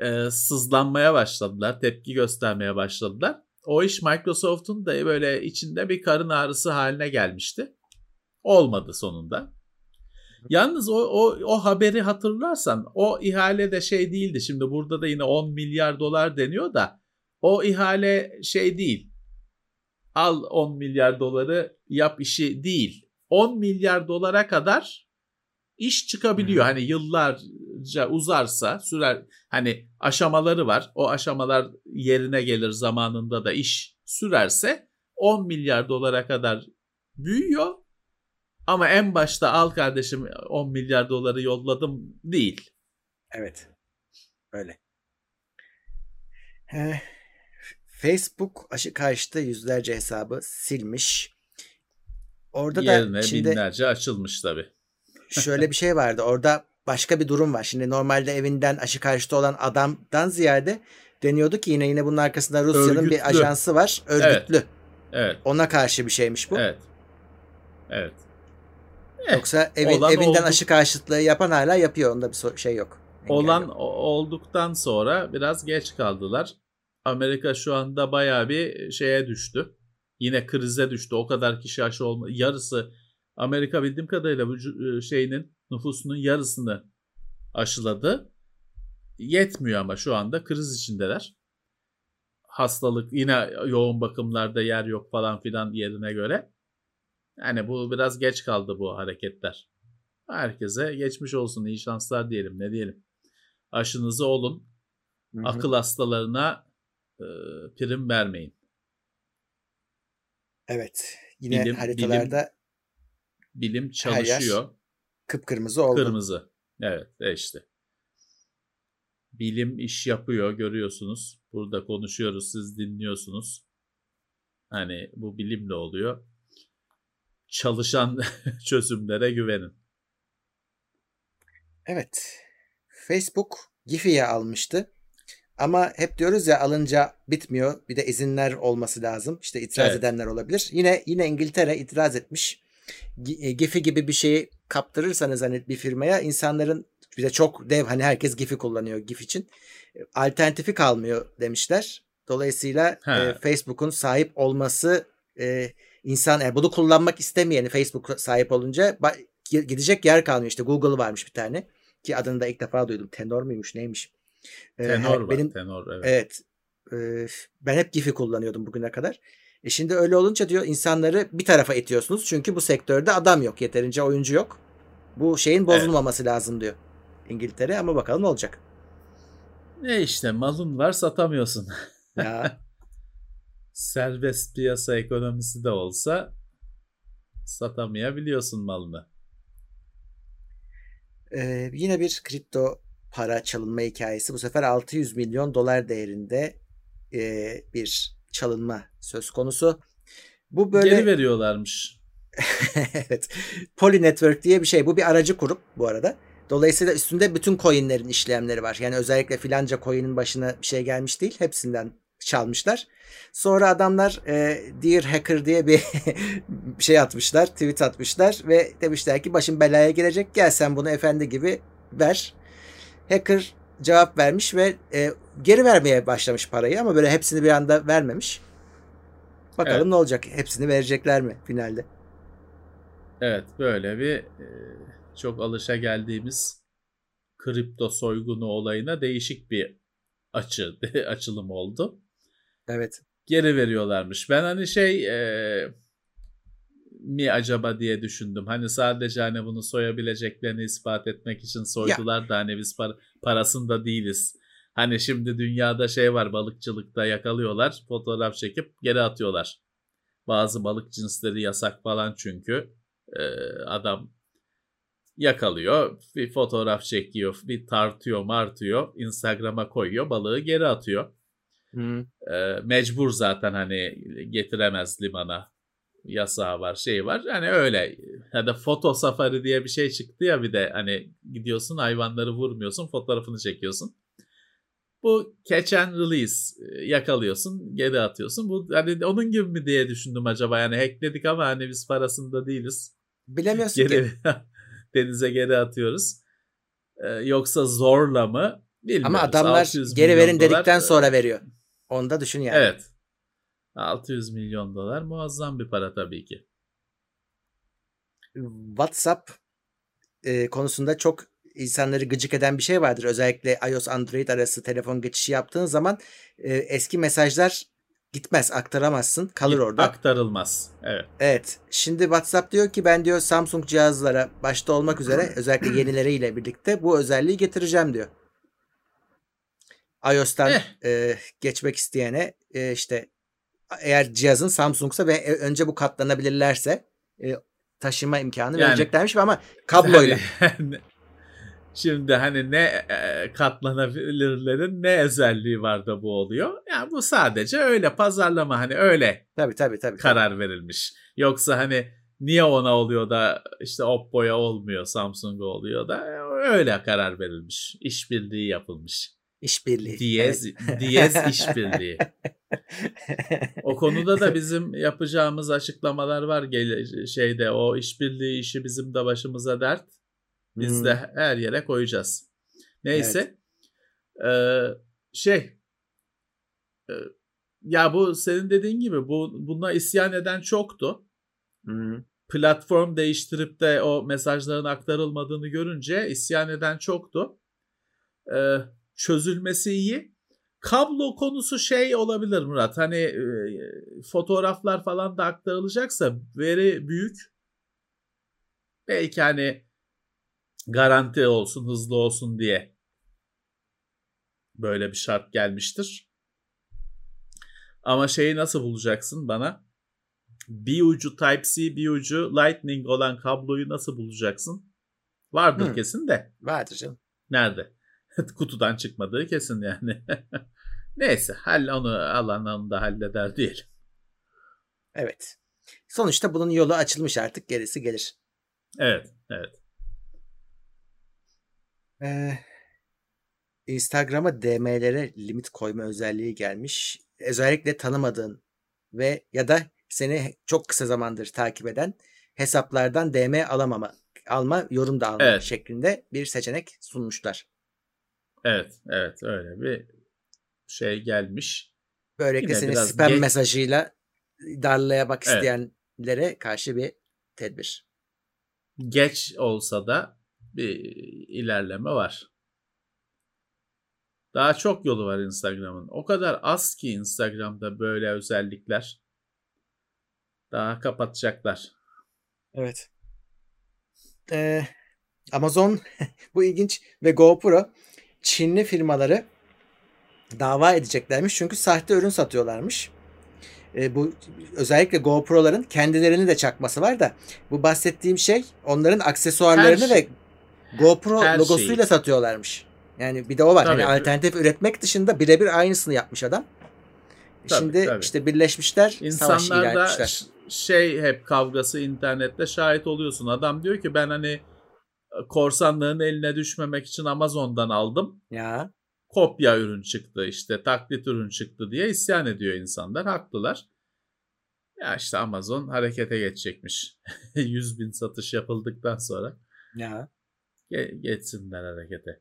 Speaker 4: e, sızlanmaya başladılar. Tepki göstermeye başladılar. O iş Microsoft'un da böyle içinde bir karın ağrısı haline gelmişti. Olmadı sonunda. Yalnız o, o, o haberi hatırlarsan o ihale de şey değildi. Şimdi burada da yine 10 milyar dolar deniyor da o ihale şey değil. Al 10 milyar doları yap işi değil. 10 milyar dolara kadar iş çıkabiliyor.
Speaker 3: Hı.
Speaker 4: Hani yıllarca uzarsa sürer hani aşamaları var. O aşamalar yerine gelir zamanında da iş sürerse 10 milyar dolara kadar büyüyor. Ama en başta al kardeşim 10 milyar doları yolladım değil.
Speaker 3: Evet. Öyle. Eh, Facebook aşı karşıtı yüzlerce hesabı silmiş. Orada
Speaker 4: Yerine
Speaker 3: da şimdi
Speaker 4: binlerce açılmış tabii.
Speaker 3: şöyle bir şey vardı. Orada başka bir durum var. Şimdi normalde evinden aşı karşıtı olan adamdan ziyade deniyordu ki yine yine bunun arkasında Rusya'nın
Speaker 4: Örgütlü.
Speaker 3: bir ajansı var. Örgütlü.
Speaker 4: Evet,
Speaker 3: Ona karşı bir şeymiş bu.
Speaker 4: evet. Evet.
Speaker 3: Yoksa evin,
Speaker 4: olan
Speaker 3: evinden
Speaker 4: oldu.
Speaker 3: aşı karşıtlığı yapan hala yapıyor. Onda bir şey yok. Engel
Speaker 4: Olan
Speaker 3: yok.
Speaker 4: olduktan sonra biraz geç kaldılar. Amerika şu anda bayağı bir şeye düştü. Yine krize düştü. O kadar kişi aşı olma yarısı Amerika bildiğim kadarıyla bu şeyinin nüfusunun yarısını aşıladı. Yetmiyor ama şu anda kriz içindeler. Hastalık yine yoğun bakımlarda yer yok falan filan yerine göre. Yani bu biraz geç kaldı bu hareketler. Herkese geçmiş olsun iyi şanslar diyelim ne diyelim. Aşınızı olun. Hı hı. Akıl hastalarına e, prim vermeyin.
Speaker 3: Evet. Yine bilim, haritalarda
Speaker 4: bilim, bilim çalışıyor.
Speaker 3: Kıpkırmızı oldu.
Speaker 4: Kırmızı. Evet e işte. Bilim iş yapıyor görüyorsunuz. Burada konuşuyoruz siz dinliyorsunuz. Hani bu bilimle oluyor. Çalışan [laughs] çözümlere güvenin.
Speaker 3: Evet. Facebook Giphy'ye almıştı. Ama hep diyoruz ya alınca bitmiyor. Bir de izinler olması lazım. İşte itiraz evet. edenler olabilir. Yine yine İngiltere itiraz etmiş. E, Giphy gibi bir şeyi kaptırırsanız hani bir firmaya insanların bir de çok dev hani herkes Giphy kullanıyor Gif için. E, alternatifi kalmıyor demişler. Dolayısıyla e, Facebook'un sahip olması e, insan yani bunu kullanmak istemeyeni Facebook sahip olunca gidecek yer kalmıyor. İşte Google varmış bir tane ki adını da ilk defa duydum. Tenor muymuş neymiş?
Speaker 4: Ee, tenor var. Benim, tenor evet.
Speaker 3: Evet. E, ben hep Giphy kullanıyordum bugüne kadar. E şimdi öyle olunca diyor insanları bir tarafa itiyorsunuz. Çünkü bu sektörde adam yok. Yeterince oyuncu yok. Bu şeyin bozulmaması evet. lazım diyor. İngiltere ama bakalım ne olacak.
Speaker 4: Ne işte malın var satamıyorsun.
Speaker 3: Ya. [laughs]
Speaker 4: Serbest piyasa ekonomisi de olsa satamayabiliyorsun malını.
Speaker 3: Ee, yine bir kripto para çalınma hikayesi. Bu sefer 600 milyon dolar değerinde e, bir çalınma söz konusu.
Speaker 4: Bu böyle geri veriyorlarmış. [laughs]
Speaker 3: evet. Poly Network diye bir şey. Bu bir aracı kurup bu arada. Dolayısıyla üstünde bütün coinlerin işlemleri var. Yani özellikle filanca coin'in başına bir şey gelmiş değil. Hepsinden çalmışlar. Sonra adamlar e, Dear Hacker diye bir [laughs] şey atmışlar, tweet atmışlar ve demişler ki başın belaya girecek gel sen bunu efendi gibi ver. Hacker cevap vermiş ve e, geri vermeye başlamış parayı ama böyle hepsini bir anda vermemiş. Bakalım evet. ne olacak? Hepsini verecekler mi finalde?
Speaker 4: Evet böyle bir e, çok alışa geldiğimiz kripto soygunu olayına değişik bir açı [laughs] açılım oldu.
Speaker 3: Evet.
Speaker 4: Geri veriyorlarmış. Ben hani şey e, mi acaba diye düşündüm. Hani sadece hani bunu soyabileceklerini ispat etmek için soydular ya. da hani biz par- parasında değiliz. Hani şimdi dünyada şey var balıkçılıkta yakalıyorlar fotoğraf çekip geri atıyorlar. Bazı balık cinsleri yasak falan çünkü ee, adam yakalıyor bir fotoğraf çekiyor bir tartıyor martıyor Instagram'a koyuyor balığı geri atıyor. Hmm. Ee, mecbur zaten hani getiremez limana yasağı var şey var hani öyle ya da foto safari diye bir şey çıktı ya bir de hani gidiyorsun hayvanları vurmuyorsun fotoğrafını çekiyorsun. Bu catch and release yakalıyorsun geri atıyorsun. Bu hani onun gibi mi diye düşündüm acaba yani hackledik ama hani biz parasında değiliz.
Speaker 3: Bilemiyorsun
Speaker 4: geri, ki. [laughs] denize geri atıyoruz. Ee, yoksa zorla mı bilmiyoruz.
Speaker 3: Ama adamlar geri verin dolar, dedikten sonra veriyor. Onu da düşün yani.
Speaker 4: Evet. 600 milyon dolar muazzam bir para tabii ki.
Speaker 3: WhatsApp e, konusunda çok insanları gıcık eden bir şey vardır. Özellikle iOS Android arası telefon geçişi yaptığın zaman e, eski mesajlar gitmez, aktaramazsın. Kalır orada.
Speaker 4: Aktarılmaz. Evet.
Speaker 3: Evet. Şimdi WhatsApp diyor ki ben diyor Samsung cihazlara başta olmak üzere [clears throat] özellikle yenileriyle birlikte bu özelliği getireceğim diyor iOS'tan eh. e, geçmek isteyene e, işte eğer cihazın Samsung'sa ve e, önce bu katlanabilirlerse e, taşıma imkanı yani, vereceklermiş ama [laughs] kabloyla. [laughs]
Speaker 4: Şimdi hani ne e, katlanabilirlerin ne özelliği var da bu oluyor? Yani bu sadece öyle pazarlama hani öyle.
Speaker 3: Tabii tabii tabii.
Speaker 4: Karar
Speaker 3: tabii.
Speaker 4: verilmiş. Yoksa hani niye ona oluyor da işte Oppo'ya olmuyor, Samsung'a oluyor da öyle karar verilmiş. İşbirliği yapılmış.
Speaker 3: İşbirliği.
Speaker 4: Diyez, evet. [laughs] diyez [laughs] işbirliği. o konuda da bizim yapacağımız açıklamalar var gele, şeyde o işbirliği işi bizim de başımıza dert. Biz hmm. de her yere koyacağız. Neyse. Evet. Ee, şey e, ya bu senin dediğin gibi bu buna isyan eden çoktu.
Speaker 3: Hı.
Speaker 4: Platform değiştirip de o mesajların aktarılmadığını görünce isyan eden çoktu. Ee, çözülmesi iyi. Kablo konusu şey olabilir Murat. Hani e, fotoğraflar falan da aktarılacaksa veri büyük. Belki hani garanti olsun, hızlı olsun diye böyle bir şart gelmiştir. Ama şeyi nasıl bulacaksın bana? Bir ucu Type-C, bir ucu Lightning olan kabloyu nasıl bulacaksın? Vardır
Speaker 3: Hı.
Speaker 4: kesin de.
Speaker 3: Vardır canım.
Speaker 4: Nerede? [laughs] Kutudan çıkmadığı kesin yani. [laughs] Neyse, hall onu alan onu da halleder diyelim.
Speaker 3: Evet. Sonuçta bunun yolu açılmış artık gerisi gelir.
Speaker 4: Evet, evet.
Speaker 3: Ee, Instagram'a DM'lere limit koyma özelliği gelmiş. Özellikle tanımadığın ve ya da seni çok kısa zamandır takip eden hesaplardan DM alamama, alma, yorum da alma
Speaker 4: Evet.
Speaker 3: şeklinde bir seçenek sunmuşlar.
Speaker 4: Evet, evet öyle bir şey gelmiş.
Speaker 3: Böylelikle
Speaker 4: Yine
Speaker 3: seni spam
Speaker 4: geç-
Speaker 3: mesajıyla darlayamak
Speaker 4: Evet.
Speaker 3: isteyenlere karşı bir tedbir.
Speaker 4: Geç olsa da bir ilerleme var. Daha çok yolu var Instagram'ın. O kadar az ki Instagram'da böyle özellikler. Daha kapatacaklar.
Speaker 3: Evet. Ee, Amazon [laughs] bu ilginç ve GoPro Çinli firmaları dava edeceklermiş çünkü sahte ürün satıyorlarmış. Ee, bu özellikle GoPro'ların kendilerini de çakması var da bu bahsettiğim şey onların aksesuarlarını
Speaker 4: Her şey.
Speaker 3: ve GoPro
Speaker 4: Her
Speaker 3: logosuyla
Speaker 4: şeyi.
Speaker 3: satıyorlarmış. Yani bir de o var.
Speaker 4: Tabii.
Speaker 3: Hani alternatif üretmek dışında birebir aynısını yapmış adam.
Speaker 4: Tabii,
Speaker 3: Şimdi
Speaker 4: tabii.
Speaker 3: işte birleşmişler,
Speaker 4: İnsanlar da şey hep kavgası internette şahit oluyorsun. Adam diyor ki ben hani korsanlığın eline düşmemek için Amazon'dan aldım.
Speaker 3: Ya
Speaker 4: kopya ürün çıktı işte taklit ürün çıktı diye isyan ediyor insanlar. Haklılar. Ya işte Amazon harekete geçecekmiş. [laughs] 100 bin satış yapıldıktan sonra
Speaker 3: ya
Speaker 4: ge- geçsinler harekete.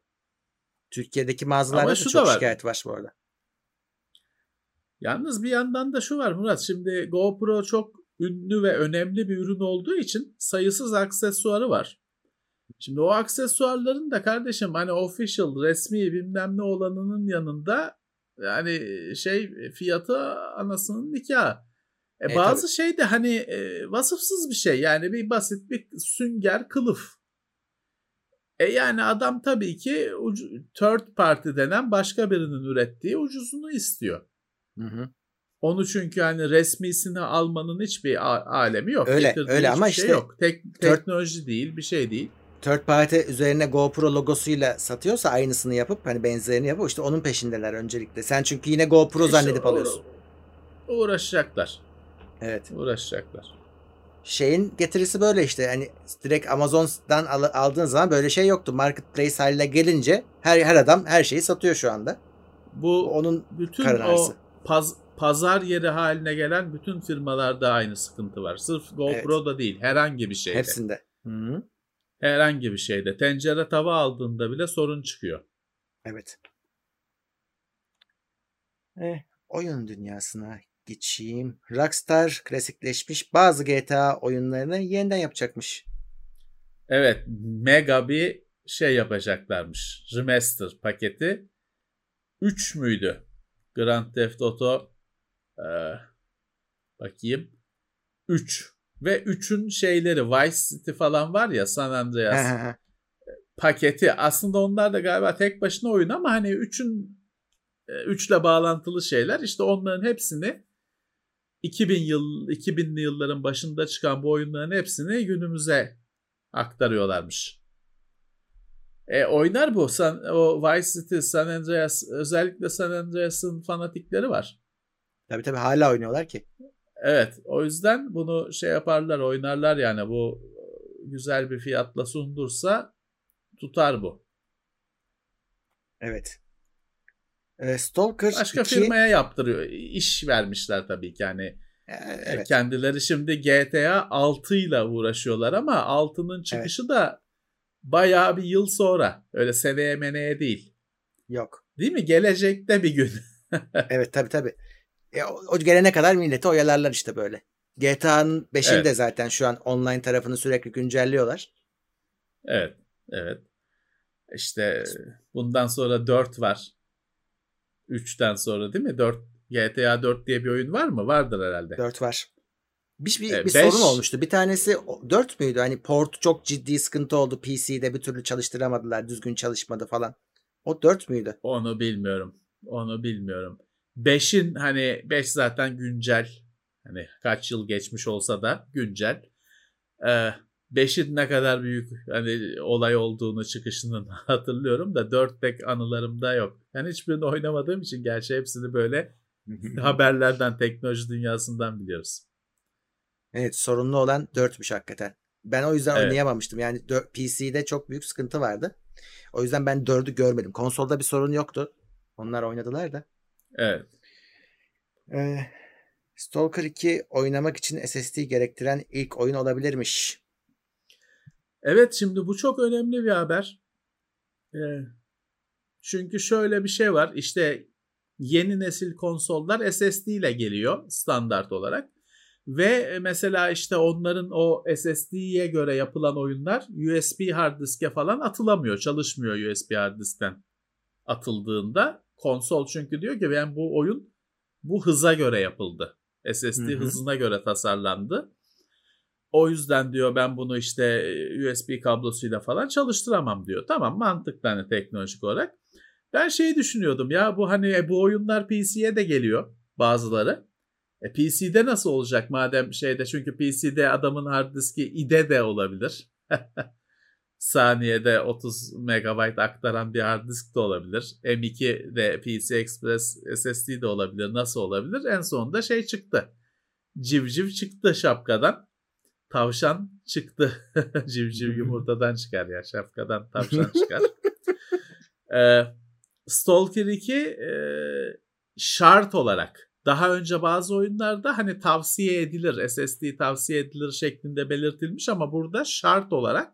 Speaker 3: Türkiye'deki mağazalarda da çok
Speaker 4: da var.
Speaker 3: şikayet var bu arada.
Speaker 4: Yalnız bir yandan da şu var Murat. Şimdi GoPro çok ünlü ve önemli bir ürün olduğu için sayısız aksesuarı var. Şimdi o aksesuarların da kardeşim hani official resmi bilmem ne olanının yanında yani şey fiyatı anasının nikahı. E,
Speaker 3: E,
Speaker 4: bazı şey de hani e, vasıfsız bir şey yani bir basit bir sünger kılıf. E yani adam tabii ki third party denen başka birinin ürettiği ucuzunu istiyor.
Speaker 3: Hı hı.
Speaker 4: Onu çünkü hani resmisini almanın hiçbir alemi yok.
Speaker 3: Öyle,
Speaker 4: Getirdiği
Speaker 3: öyle ama
Speaker 4: şey
Speaker 3: işte
Speaker 4: yok. Tek, teknoloji değil, bir şey değil.
Speaker 3: Third party üzerine GoPro logosuyla satıyorsa aynısını yapıp hani benzerini yapıp işte onun peşindeler öncelikle. Sen çünkü yine GoPro
Speaker 4: İşte
Speaker 3: zannedip
Speaker 4: uğra-
Speaker 3: alıyorsun.
Speaker 4: Uğraşacaklar.
Speaker 3: Evet.
Speaker 4: Uğraşacaklar.
Speaker 3: Şeyin getirisi böyle işte hani direkt Amazon'dan al- aldığın zaman böyle şey yoktu. Marketplace haline gelince her her adam her şeyi satıyor şu anda.
Speaker 4: Bu
Speaker 3: Onun
Speaker 4: bütün
Speaker 3: karın
Speaker 4: o paz- pazar yeri haline gelen bütün firmalarda aynı sıkıntı var. Sırf GoPro'da değil, herhangi bir şeyde.
Speaker 3: hepsinde. Hı-hı.
Speaker 4: Herhangi bir şeyde. Tencere tava aldığında bile sorun çıkıyor.
Speaker 3: Evet. Eh, oyun dünyasına geçeyim. Rockstar klasikleşmiş bazı GTA oyunlarını yeniden yapacakmış.
Speaker 4: Evet, mega bir şey yapacaklarmış. Remaster paketi. 3 müydü? Grand Theft Auto e, bakayım. 3 ve 3'ün şeyleri Vice City falan var ya San Andreas paketi. Aslında onlar da galiba tek başına oyun ama hani 3'ün 3 ile bağlantılı şeyler işte onların hepsini 2000 yıl 2000'li yılların başında çıkan bu oyunların hepsini günümüze aktarıyorlarmış. E, oynar bu. San, o Vice City, San Andreas özellikle San Andreas'ın fanatikleri var.
Speaker 3: Tabii tabii hala oynuyorlar ki.
Speaker 4: Evet o yüzden bunu şey yaparlar oynarlar yani bu güzel bir fiyatla sundursa tutar bu.
Speaker 3: Evet. Ee, Stalker
Speaker 4: Başka
Speaker 3: 2
Speaker 4: firmaya yaptırıyor. İş vermişler tabii ki yani.
Speaker 3: Ee,
Speaker 4: E,
Speaker 3: evet.
Speaker 4: Kendileri şimdi GTA 6 ile uğraşıyorlar ama 6'nın çıkışı da bayağı bir yıl sonra. Öyle seneye meneye değil.
Speaker 3: Yok.
Speaker 4: Değil mi? Gelecekte bir gün. [laughs]
Speaker 3: evet tabii tabii. E, o, o gelene kadar milleti oyalarlar işte böyle. GTA'nın 5'ini
Speaker 4: Evet.
Speaker 3: de zaten şu an online tarafını sürekli güncelliyorlar.
Speaker 4: Evet, evet. İşte bundan sonra 4 var. 3'ten sonra değil mi? 4 GTA 4 diye bir oyun var mı? Vardır herhalde.
Speaker 3: 4 var. Bir, bir,
Speaker 4: E,
Speaker 3: bir
Speaker 4: beş-
Speaker 3: sorun olmuştu. Bir tanesi 4 müydü? Hani port çok ciddi sıkıntı oldu. PC'de bir türlü çalıştıramadılar. Düzgün çalışmadı falan. O 4 müydü?
Speaker 4: Onu bilmiyorum. Onu bilmiyorum. 5'in hani 5 zaten güncel. Hani kaç yıl geçmiş olsa da güncel. Ee, 5'in ne kadar büyük hani olay olduğunu çıkışının [laughs] hatırlıyorum da 4 pek anılarımda yok. Ben hiçbirini oynamadığım için gerçi hepsini böyle [laughs] haberlerden, teknoloji dünyasından biliyoruz.
Speaker 3: Evet sorunlu olan 4'müş hakikaten. Ben o yüzden
Speaker 4: Evet.
Speaker 3: oynayamamıştım. Yani PC'de çok büyük sıkıntı vardı. O yüzden ben 4'ü görmedim. Konsolda bir sorun yoktu. Onlar oynadılar da.
Speaker 4: Evet.
Speaker 3: Ee, Stalker 2 oynamak için SSD gerektiren ilk oyun olabilirmiş.
Speaker 4: Evet şimdi bu çok önemli bir haber. Ee, çünkü şöyle bir şey var. İşte yeni nesil konsollar SSD ile geliyor standart olarak. Ve mesela işte onların o SSD'ye göre yapılan oyunlar USB hard diske falan atılamıyor. Çalışmıyor USB hard diskten atıldığında. Konsol çünkü diyor ki ben bu oyun bu hıza göre yapıldı. SSD
Speaker 3: Hı hı.
Speaker 4: hızına göre tasarlandı. O yüzden diyor ben bunu işte USB kablosuyla falan çalıştıramam diyor. Tamam mantıklı hani teknolojik olarak. Ben şeyi düşünüyordum ya bu hani e, bu oyunlar PC'ye de geliyor bazıları. E, PC'de nasıl olacak madem şeyde çünkü PC'de adamın hard diski IDE de olabilir. [laughs] Saniyede 30 MB aktaran bir hard disk de olabilir. M2 de PC Express SSD de olabilir. Nasıl olabilir? En sonunda şey çıktı. Civciv çıktı şapkadan. Tavşan çıktı. [laughs] Civciv yumurtadan çıkar ya. Şapkadan tavşan [laughs] çıkar. Ee, Stalker 2 e, şart olarak daha önce bazı oyunlarda hani tavsiye edilir, SSD tavsiye edilir şeklinde belirtilmiş ama burada şart olarak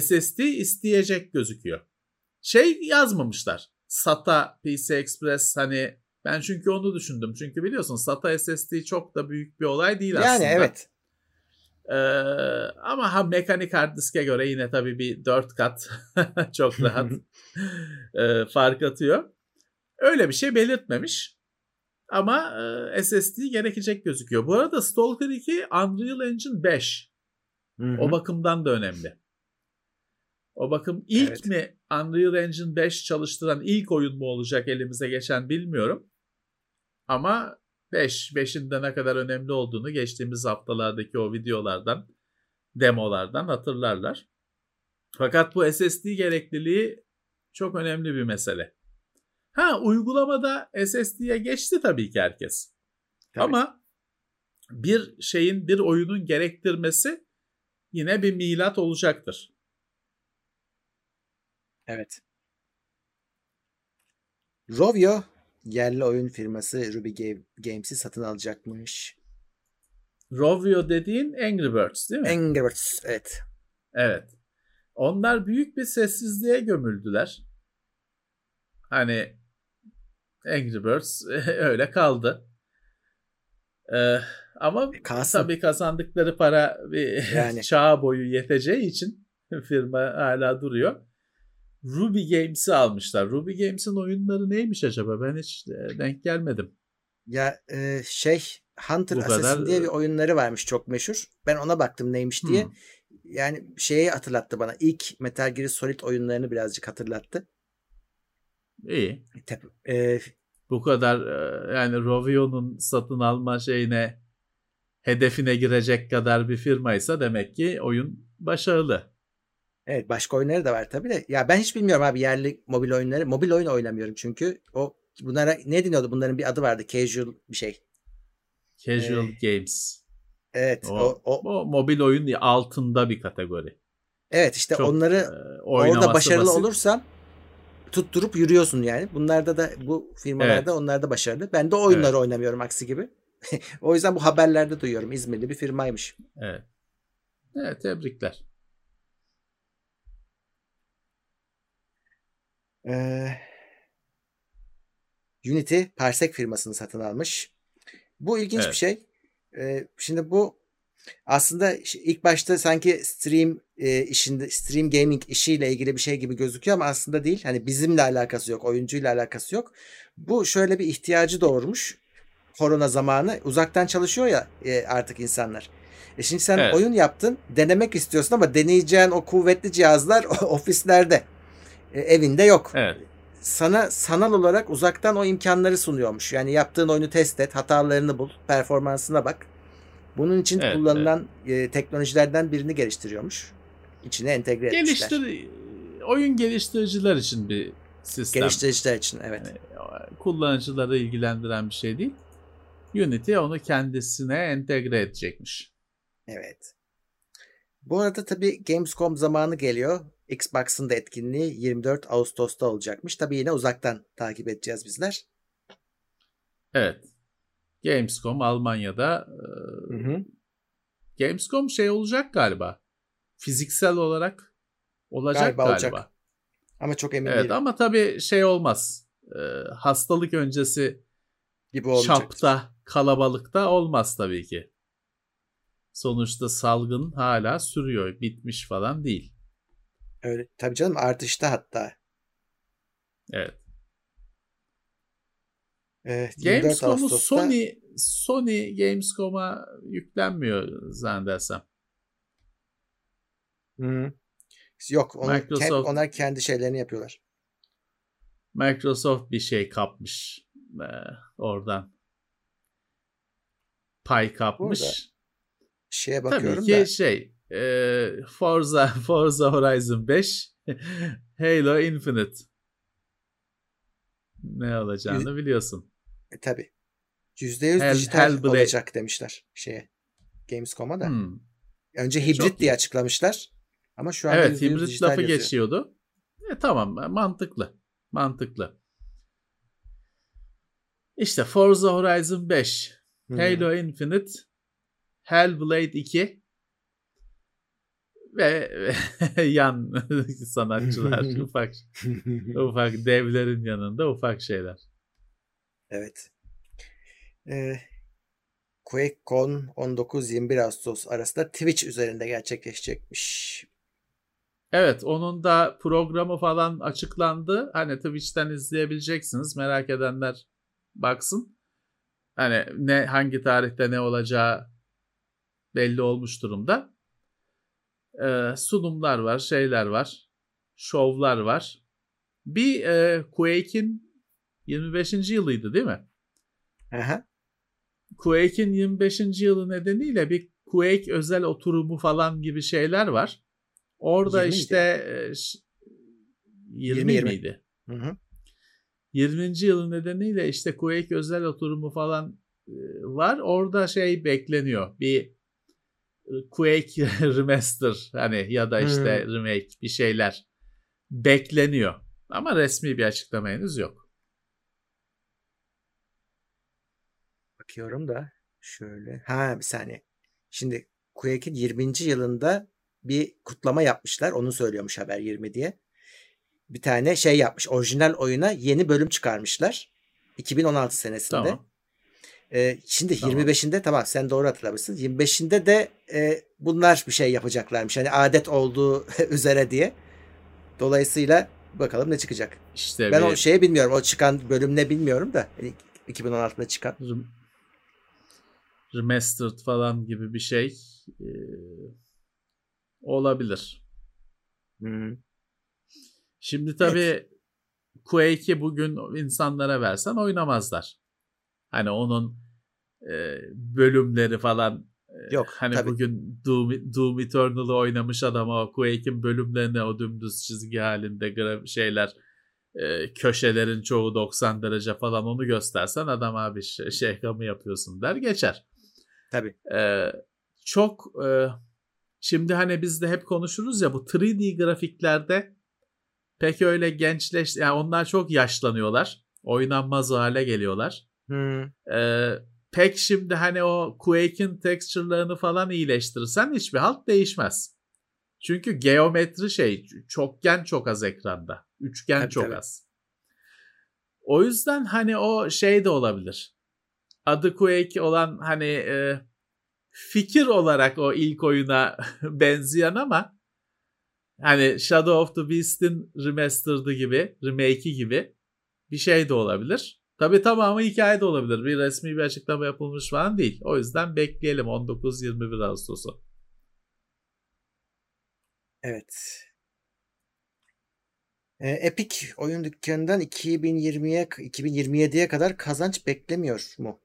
Speaker 4: SSD isteyecek gözüküyor. Şey yazmamışlar. SATA PC Express hani ben çünkü onu düşündüm. Çünkü biliyorsun SATA SSD çok da büyük bir olay değil
Speaker 3: Yani
Speaker 4: aslında.
Speaker 3: evet.
Speaker 4: Ee, ama ha mekanik hard diske göre yine tabii bir 4 kat [laughs] çok rahat [laughs] e, fark atıyor. Öyle bir şey belirtmemiş. Ama e, SSD gerekecek gözüküyor. Bu arada Stalker 2 Unreal Engine 5.
Speaker 3: Hı hı.
Speaker 4: O bakımdan da önemli. O bakım ilk
Speaker 3: Evet.
Speaker 4: mi Unreal Engine 5 çalıştıran ilk oyun mu olacak elimize geçen bilmiyorum. Ama 5, 5'in de ne kadar önemli olduğunu geçtiğimiz haftalardaki o videolardan, demolardan hatırlarlar. Fakat bu SSD gerekliliği çok önemli bir mesele. Ha uygulamada SSD'ye geçti tabii ki herkes.
Speaker 3: Tabii.
Speaker 4: Ama bir şeyin, bir oyunun gerektirmesi yine bir milat olacaktır.
Speaker 3: Evet. Rovio yerli oyun firması Ruby Ga- Games'i satın alacakmış.
Speaker 4: Rovio dediğin Angry Birds değil mi?
Speaker 3: Angry Birds, evet.
Speaker 4: Evet. Onlar büyük bir sessizliğe gömüldüler. Hani Angry Birds [laughs] öyle kaldı. Ee, ama
Speaker 3: Kalsın.
Speaker 4: tabii kazandıkları para bir
Speaker 3: Yani. [laughs]
Speaker 4: çağ boyu yeteceği için [laughs] firma hala duruyor. Ruby Games'i almışlar. Ruby Games'in oyunları neymiş acaba? Ben hiç e, denk gelmedim.
Speaker 3: Ya e, şey Hunter
Speaker 4: Bu
Speaker 3: Assassin
Speaker 4: kadar,
Speaker 3: diye bir
Speaker 4: e,
Speaker 3: oyunları varmış çok meşhur. Ben ona baktım neymiş diye.
Speaker 4: Hmm.
Speaker 3: Yani şeyi hatırlattı bana. İlk Metal Gear Solid oyunlarını birazcık hatırlattı.
Speaker 4: İyi.
Speaker 3: Tep- e,
Speaker 4: Bu kadar e, yani Rovio'nun satın alma şeyine hedefine girecek kadar bir firmaysa demek ki oyun başarılı.
Speaker 3: Evet başka oyunları da var tabii de. Ya ben hiç bilmiyorum abi yerli mobil oyunları. Mobil oyun oynamıyorum çünkü. O bunlara ne deniyordu? Bunların bir adı vardı. Casual bir şey.
Speaker 4: Casual
Speaker 3: Eh,
Speaker 4: Games.
Speaker 3: Evet.
Speaker 4: O,
Speaker 3: O, o,
Speaker 4: o mobil oyun altında bir kategori.
Speaker 3: evet işte
Speaker 4: Çok,
Speaker 3: onları
Speaker 4: e,
Speaker 3: orada başarılı
Speaker 4: basit.
Speaker 3: olursan tutturup yürüyorsun yani. Bunlarda da bu firmalarda
Speaker 4: Evet.
Speaker 3: onlar da başarılı. Ben de oyunları
Speaker 4: Evet.
Speaker 3: oynamıyorum aksi gibi. [laughs] o yüzden bu haberlerde duyuyorum. İzmirli bir firmaymış.
Speaker 4: Evet. Evet tebrikler.
Speaker 3: Ee, Unity Parsec firmasını satın almış. Bu ilginç
Speaker 4: Evet.
Speaker 3: bir şey. Ee, şimdi bu aslında ilk başta sanki stream e, işinde stream gaming işiyle ilgili bir şey gibi gözüküyor ama aslında değil. Hani bizimle alakası yok, oyuncuyla alakası yok. Bu şöyle bir ihtiyacı doğurmuş. Korona zamanı uzaktan çalışıyor ya e, artık insanlar. E şimdi sen
Speaker 4: Evet.
Speaker 3: oyun yaptın, denemek istiyorsun ama deneyeceğin o kuvvetli cihazlar [laughs] ofislerde. E, evinde yok
Speaker 4: Evet.
Speaker 3: sana sanal olarak uzaktan o imkanları sunuyormuş. Yani yaptığın oyunu test et, hatalarını bul, performansına bak. Bunun için
Speaker 4: Evet,
Speaker 3: kullanılan e, teknolojilerden birini geliştiriyormuş. İçine entegre etmişler.
Speaker 4: Geliştir oyun geliştiriciler için bir sistem.
Speaker 3: Geliştiriciler için evet.
Speaker 4: Kullanıcıları ilgilendiren bir şey değil. Unity onu kendisine entegre edecekmiş.
Speaker 3: Evet. Bu arada tabii Gamescom zamanı geliyor. Xbox'ın da etkinliği 24 Ağustos'ta olacakmış. Tabii yine uzaktan takip edeceğiz bizler.
Speaker 4: Evet. Gamescom Almanya'da e, Gamescom şey olacak galiba. Fiziksel olarak olacak
Speaker 3: Galiba
Speaker 4: galiba.
Speaker 3: olacak. Ama çok emin
Speaker 4: Evet
Speaker 3: değilim.
Speaker 4: ama tabii şey olmaz. E, hastalık öncesi
Speaker 3: gibi olmayacak.
Speaker 4: çapta, kalabalıkta olmaz tabii ki. Sonuçta salgın hala sürüyor. Bitmiş falan değil.
Speaker 3: Öyle. Tabii canım artışta hatta.
Speaker 4: Evet.
Speaker 3: Evet, 24
Speaker 4: Gamescom'u Sony Sony Gamescom'a yüklenmiyor zannedersem.
Speaker 3: Hı. Yok, onu,
Speaker 4: Microsoft-
Speaker 3: kend- onlar kendi şeylerini yapıyorlar.
Speaker 4: Microsoft bir şey kapmış e, oradan. Pay kapmış.
Speaker 3: Burada Şeye
Speaker 4: Tabii
Speaker 3: bakıyorum
Speaker 4: ki
Speaker 3: da.
Speaker 4: şey e, Forza [laughs] Forza Horizon 5 [laughs] Halo Infinite ne olacağını biliyorsun.
Speaker 3: E, tabii. %100
Speaker 4: Hell-
Speaker 3: dijital
Speaker 4: Hellblade-
Speaker 3: olacak demişler şeye. Gamescom'a da.
Speaker 4: Hmm.
Speaker 3: Önce
Speaker 4: Çok
Speaker 3: hibrit
Speaker 4: iyi.
Speaker 3: diye açıklamışlar. Ama şu anda
Speaker 4: Evet
Speaker 3: %100
Speaker 4: hibrit lafı
Speaker 3: yazıyor.
Speaker 4: geçiyordu. E, tamam mantıklı. Mantıklı. İşte Forza Horizon 5,
Speaker 3: Hı.
Speaker 4: Halo Infinite, Hellblade 2 ve [laughs] yan [laughs] sanatçılar [laughs] ufak ufak devlerin yanında ufak şeyler.
Speaker 3: evet. Ee, QuakeCon 19-21 Ağustos arasında Twitch üzerinde gerçekleşecekmiş.
Speaker 4: Evet onun da programı falan açıklandı. Hani Twitch'ten izleyebileceksiniz. Merak edenler baksın. Hani ne hangi tarihte ne olacağı belli olmuş durumda. Ee, sunumlar var, şeyler var. Şovlar var. Bir e, Quake'in 25. yılıydı değil mi?
Speaker 3: Aha.
Speaker 4: Quake'in 25. yılı nedeniyle bir Quake özel oturumu falan gibi şeyler var. Orada
Speaker 3: 20 miydi?
Speaker 4: işte e, ş- 20,
Speaker 3: 20.
Speaker 4: miydi?
Speaker 3: Hı hı.
Speaker 4: 20. yılı nedeniyle işte Quake özel oturumu falan e, var. Orada şey bekleniyor. Bir e, Quake [laughs] remaster hani ya da işte
Speaker 3: Hmm.
Speaker 4: remake bir şeyler bekleniyor. Ama resmi bir açıklama henüz yok.
Speaker 3: Bakıyorum da şöyle. Ha bir saniye. Şimdi Quake'in 20. yılında bir kutlama yapmışlar. Onu söylüyormuş haber 20 diye. Bir tane şey yapmış. Orijinal oyuna yeni bölüm çıkarmışlar. 2016 senesinde.
Speaker 4: Tamam.
Speaker 3: Ee, şimdi
Speaker 4: Tamam.
Speaker 3: 25'inde tamam sen doğru hatırlamışsın. 25'inde de e, bunlar bir şey yapacaklarmış. Hani adet olduğu [laughs] üzere diye. Dolayısıyla bakalım ne çıkacak.
Speaker 4: İşte
Speaker 3: Ben
Speaker 4: bir
Speaker 3: o şeyi bilmiyorum. O çıkan bölüm ne bilmiyorum da. Hani 2016'da çıkan.
Speaker 4: rem- remastered falan gibi bir şey e, olabilir.
Speaker 3: Hmm.
Speaker 4: Şimdi tabii Quake'i bugün insanlara versen oynamazlar. Hani onun e, bölümleri falan e,
Speaker 3: Yok,
Speaker 4: hani
Speaker 3: tabii.
Speaker 4: bugün Doom, Doom Eternal'ı oynamış adam o Quake'in bölümlerini o dümdüz çizgi halinde şeyler e, köşelerin çoğu 90 derece falan onu göstersen adam abi şey, şaka mı yapıyorsun der geçer.
Speaker 3: Tabii.
Speaker 4: Ee, çok e, şimdi hani biz de hep konuşuruz ya bu 3D grafiklerde pek öyle gençleş yani onlar çok yaşlanıyorlar. Oynanmaz hale geliyorlar.
Speaker 3: Hmm.
Speaker 4: Ee, pek şimdi hani o Quake'in texture'larını falan iyileştirirsen hiçbir halt değişmez. Çünkü geometri şey çokgen çok az ekranda. Üçgen
Speaker 3: Tabii,
Speaker 4: çok
Speaker 3: tabii.
Speaker 4: az. O yüzden hani o şey de olabilir. Adı Quake olan hani e, fikir olarak o ilk oyuna [laughs] benzeyen ama hani Shadow of the Beast'in remastered'ı gibi, remake'i gibi bir şey de olabilir. Tabi tamamı hikaye de olabilir. Bir resmi bir açıklama yapılmış falan değil. O yüzden bekleyelim 19-21 Ağustos'u.
Speaker 3: Evet. E, Epic oyun dükkanından 2020'ye 2027'ye kadar kazanç beklemiyor mu?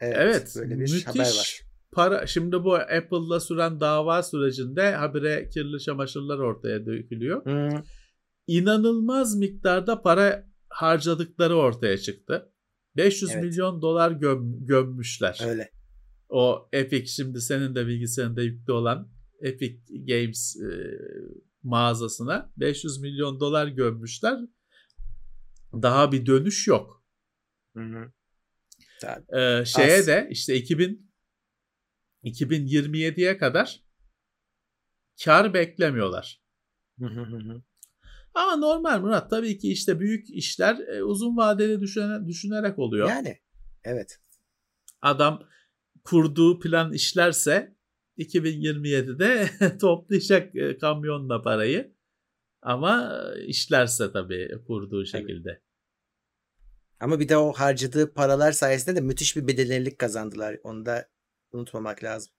Speaker 4: Evet, evet böyle bir müthiş haber var. Para şimdi bu Apple'la süren dava sürecinde habire kirli çamaşırlar ortaya dökülüyor. Hmm. İnanılmaz miktarda para harcadıkları ortaya çıktı. 500 evet. milyon dolar göm, gömmüşler.
Speaker 3: Öyle.
Speaker 4: O Epic şimdi senin de bilgisayarında yüklü olan Epic Games e, mağazasına 500 milyon dolar gömmüşler. Daha bir dönüş yok. Hı hı. Ee, şeye Az. de işte 2000 2027'ye kadar kar beklemiyorlar. Hı hı hı. Ama normal Murat tabii ki işte büyük işler e, uzun vadeli düşüne, düşünerek oluyor.
Speaker 3: Yani evet.
Speaker 4: Adam kurduğu plan işlerse 2027'de [laughs] toplayacak e, kamyonla parayı. Ama işlerse tabii kurduğu şekilde.
Speaker 3: Ama bir de o harcadığı paralar sayesinde de müthiş bir bedellilik kazandılar. Onu da unutmamak lazım.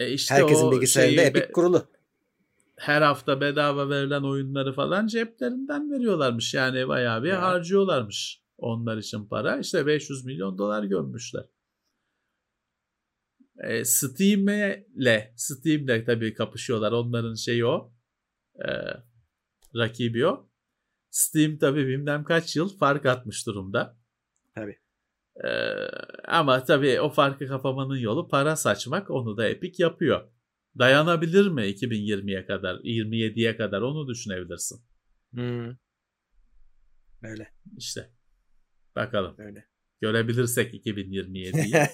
Speaker 4: E işte
Speaker 3: Herkesin bilgisayarında Epic be- kurulu
Speaker 4: her hafta bedava verilen oyunları falan ceplerinden veriyorlarmış. Yani bayağı bir evet. harcıyorlarmış onlar için para. İşte 500 milyon dolar gömmüşler. E, Steam'le Steam'le tabii kapışıyorlar. Onların şeyi o. E, rakibi o. Steam tabii bilmem kaç yıl fark atmış durumda.
Speaker 3: Tabii.
Speaker 4: E, ama tabii o farkı kapamanın yolu para saçmak. Onu da Epic yapıyor. Dayanabilir mi 2020'ye kadar, 27'ye kadar onu düşünebilirsin.
Speaker 3: Hmm. Öyle.
Speaker 4: İşte. Bakalım.
Speaker 3: Öyle.
Speaker 4: Görebilirsek 2027'yi. [laughs]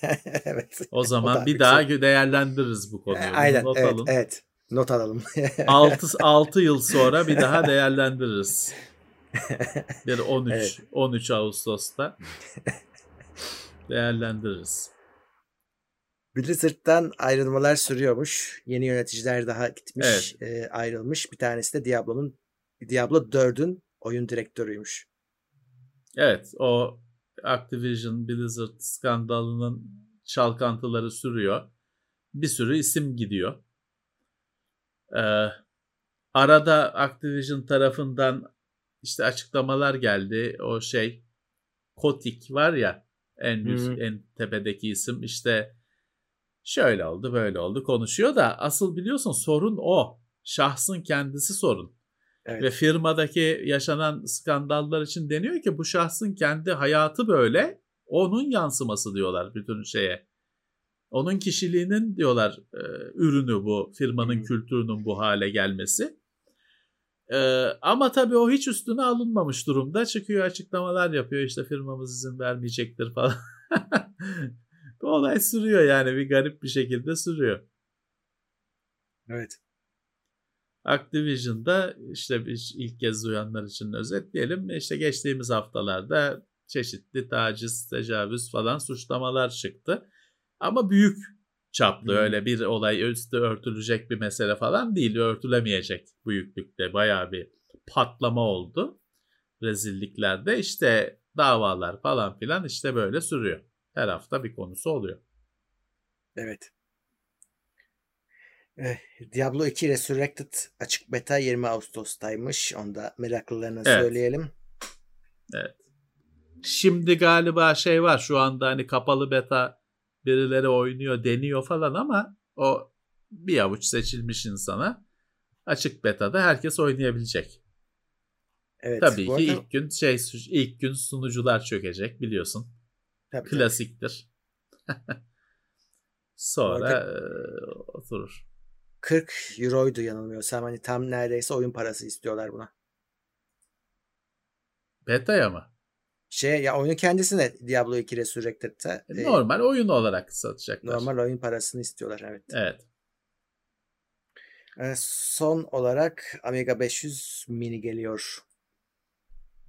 Speaker 4: evet. O zaman o bir daha şey. değerlendiririz bu konuyu.
Speaker 3: Aynen. Not evet, alın. evet. Not alalım. [laughs]
Speaker 4: 6, 6 yıl sonra bir daha [laughs] değerlendiririz. Bir 13 evet. 13 Ağustos'ta değerlendiririz.
Speaker 3: Blizzard'dan ayrılmalar sürüyormuş. Yeni yöneticiler daha gitmiş, evet. e, ayrılmış. Bir tanesi de Diablo'nun Diablo 4'ün oyun direktörüymüş.
Speaker 4: Evet, o Activision Blizzard skandalının çalkantıları sürüyor. Bir sürü isim gidiyor. Ee, arada Activision tarafından işte açıklamalar geldi. O şey Kotick var ya en üst, en tepedeki isim işte şöyle oldu böyle oldu konuşuyor da asıl biliyorsun sorun o. Şahsın kendisi sorun. Evet. Ve firmadaki yaşanan skandallar için deniyor ki bu şahsın kendi hayatı böyle onun yansıması diyorlar bütün şeye. Onun kişiliğinin diyorlar e, ürünü bu firmanın hmm. kültürünün bu hale gelmesi. E, ama tabii o hiç üstüne alınmamış durumda. Çıkıyor açıklamalar yapıyor işte firmamız izin vermeyecektir falan. [laughs] Bu olay sürüyor yani bir garip bir şekilde sürüyor.
Speaker 3: Evet.
Speaker 4: Activision'da işte biz ilk kez duyanlar için özetleyelim. İşte geçtiğimiz haftalarda çeşitli taciz, tecavüz falan suçlamalar çıktı. Ama büyük çaplı hmm. öyle bir olay üstü örtülecek bir mesele falan değil. Örtülemeyecek büyüklükte bayağı bir patlama oldu. Rezilliklerde işte davalar falan filan işte böyle sürüyor. Her hafta bir konusu oluyor.
Speaker 3: Evet. Eh, Diablo 2 Resurrected açık beta 20 Ağustos'taymış. Onu da meraklılarına evet. söyleyelim.
Speaker 4: Evet. Şimdi galiba şey var şu anda hani kapalı beta birileri oynuyor deniyor falan ama o bir avuç seçilmiş insana açık betada herkes oynayabilecek. Evet, Tabii ki arada... ilk gün şey ilk gün sunucular çökecek biliyorsun. Tabii, Klasiktir. [laughs] Sonra e, oturur.
Speaker 3: 40 euroydu yanılmıyorsam. Hani tam neredeyse oyun parası istiyorlar buna.
Speaker 4: Beta'ya mı?
Speaker 3: Şey ya oyunun kendisine Diablo 2 Resurrected'te.
Speaker 4: E, normal e, oyun olarak satacaklar.
Speaker 3: Normal oyun parasını istiyorlar evet.
Speaker 4: Evet.
Speaker 3: E, son olarak Amiga 500 mini geliyor.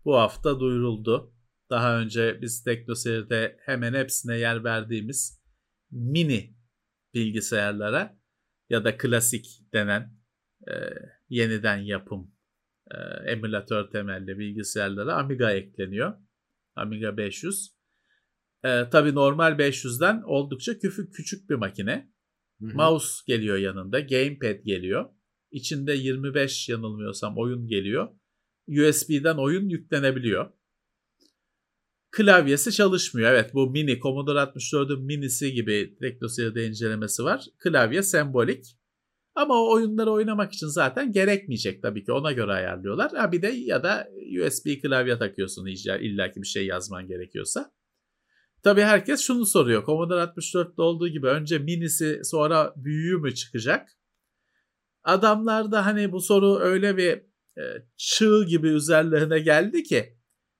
Speaker 4: Bu hafta duyuruldu. Daha önce biz TeknoSeyir'de hemen hepsine yer verdiğimiz mini bilgisayarlara ya da klasik denen e, yeniden yapım e, emülatör temelli bilgisayarlara Amiga ekleniyor. Amiga 500. E, tabii normal 500'den oldukça küçük, küçük bir makine. Hı-hı. Mouse geliyor yanında, gamepad geliyor. İçinde 25 yanılmıyorsam oyun geliyor. USB'den oyun yüklenebiliyor. Klavyesi çalışmıyor. Evet bu mini Commodore 64'ün minisi gibi TeknoSeyir'de incelemesi var. Klavye sembolik. Ama o oyunları oynamak için zaten gerekmeyecek tabii ki ona göre ayarlıyorlar. Ha bir de ya da USB klavye takıyorsun illa ki bir şey yazman gerekiyorsa. Tabii herkes şunu soruyor. Commodore 64'te olduğu gibi önce minisi sonra büyüğü mü çıkacak? Adamlar da hani bu soru öyle bir e, çığ gibi üzerlerine geldi ki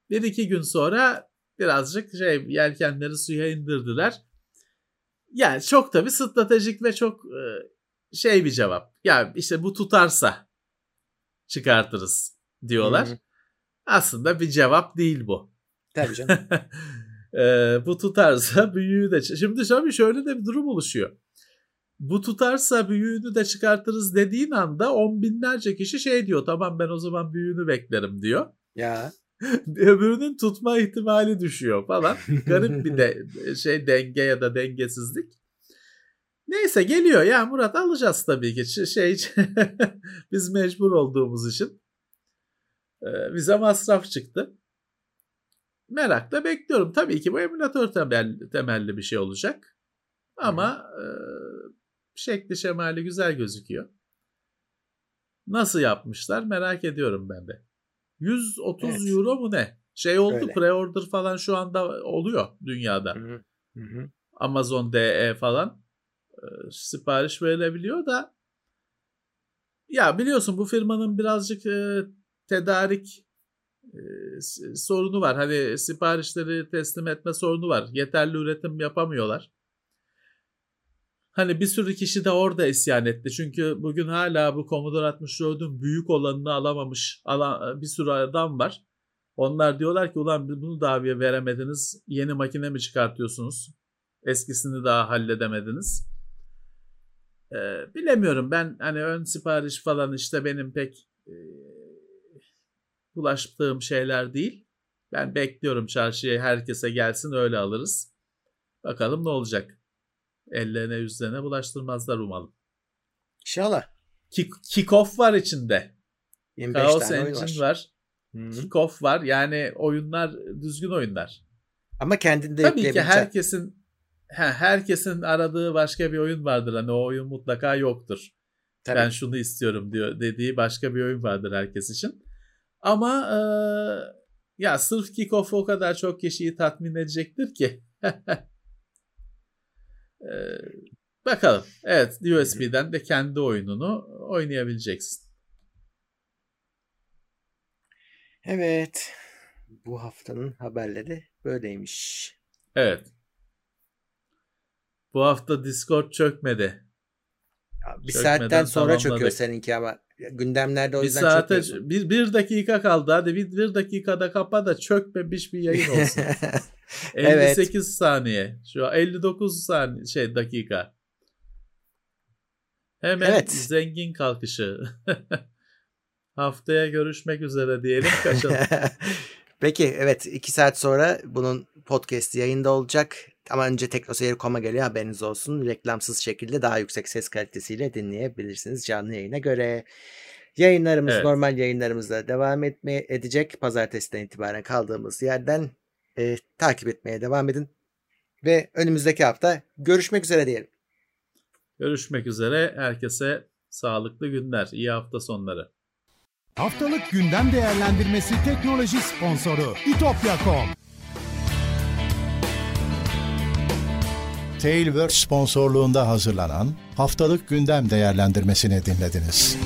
Speaker 4: bir iki gün sonra birazcık şey yelkenleri suya indirdiler. Yani çok tabii stratejik ve çok e, şey bir cevap. Ya işte bu tutarsa çıkartırız diyorlar. Hı-hı. Aslında bir cevap değil bu.
Speaker 3: Tabii canım. [laughs]
Speaker 4: e, bu tutarsa büyüğü de... Şimdi tabii şöyle de bir durum oluşuyor. Bu tutarsa büyüğünü de çıkartırız dediğin anda on binlerce kişi şey diyor. Tamam ben o zaman büyüğünü beklerim diyor.
Speaker 3: Ya. [laughs]
Speaker 4: Öbürünün tutma ihtimali düşüyor falan. Garip bir de şey denge ya da dengesizlik. Neyse geliyor ya Murat alacağız tabii ki. Şey [laughs] biz mecbur olduğumuz için ee, bize masraf çıktı. Merakla bekliyorum. Tabii ki bu emülatör temel, temelli bir şey olacak. Ama e, şekli şemali güzel gözüküyor. Nasıl yapmışlar merak ediyorum ben de. 130 evet. euro mu ne? Şey oldu Öyle. pre-order falan şu anda oluyor dünyada. Hı hı. Amazon DE falan sipariş verilebiliyor da ya biliyorsun bu firmanın birazcık e, tedarik e, sorunu var. Hani siparişleri teslim etme sorunu var. Yeterli üretim yapamıyorlar. Hani bir sürü kişi de orada isyan etti. Çünkü bugün hala bu Commodore 64'ün büyük olanını alamamış alan, bir sürü adam var. Onlar diyorlar ki ulan bunu daviye veremediniz. Yeni makine mi çıkartıyorsunuz? Eskisini daha halledemediniz. Ee, bilemiyorum ben hani ön sipariş falan işte benim pek e, bulaştığım şeyler değil. Ben bekliyorum çarşıya herkese gelsin öyle alırız. Bakalım ne olacak. Ellerine yüzlerine bulaştırmazlar umalım.
Speaker 3: İnşallah.
Speaker 4: Kick, kick-off var içinde. 25 Chaos tane Engine var. var. Kick-off var. Yani oyunlar düzgün oyunlar.
Speaker 3: Ama kendinde
Speaker 4: Tabii ki herkesin herkesin aradığı başka bir oyun vardır. Hani o oyun mutlaka yoktur. Tabii. Ben şunu istiyorum diyor dediği başka bir oyun vardır herkes için. Ama e, ya sırf kickoff o kadar çok kişiyi tatmin edecektir ki. [laughs] e, bakalım. Evet USB'den de kendi oyununu oynayabileceksin.
Speaker 3: Evet. Bu haftanın haberleri böyleymiş.
Speaker 4: Evet. Bu hafta Discord çökmedi.
Speaker 3: Ya bir Çökmeden saatten sonra çöküyor seninki ama gündemlerde o bir yüzden saate,
Speaker 4: bir, bir dakika kaldı hadi bir, bir dakikada kapa da çökmemiş bir yayın olsun. [laughs] 58 evet. saniye. Şu an 59 saniye şey dakika. Hemen evet. zengin kalkışı. [laughs] Haftaya görüşmek üzere diyelim kaçalım. [laughs]
Speaker 3: Peki evet 2 saat sonra bunun podcast yayında olacak. Ama önce teknoseyir.com'a geliyor haberiniz olsun. Reklamsız şekilde daha yüksek ses kalitesiyle dinleyebilirsiniz canlı yayına göre. Yayınlarımız evet. normal yayınlarımızda devam etmeye edecek. Pazartesiden itibaren kaldığımız yerden e, takip etmeye devam edin. Ve önümüzdeki hafta görüşmek üzere diyelim.
Speaker 4: Görüşmek üzere. Herkese sağlıklı günler. İyi hafta sonları.
Speaker 2: Haftalık gündem değerlendirmesi teknoloji sponsoru itopya.com
Speaker 1: Tailwords sponsorluğunda hazırlanan haftalık gündem değerlendirmesini dinlediniz.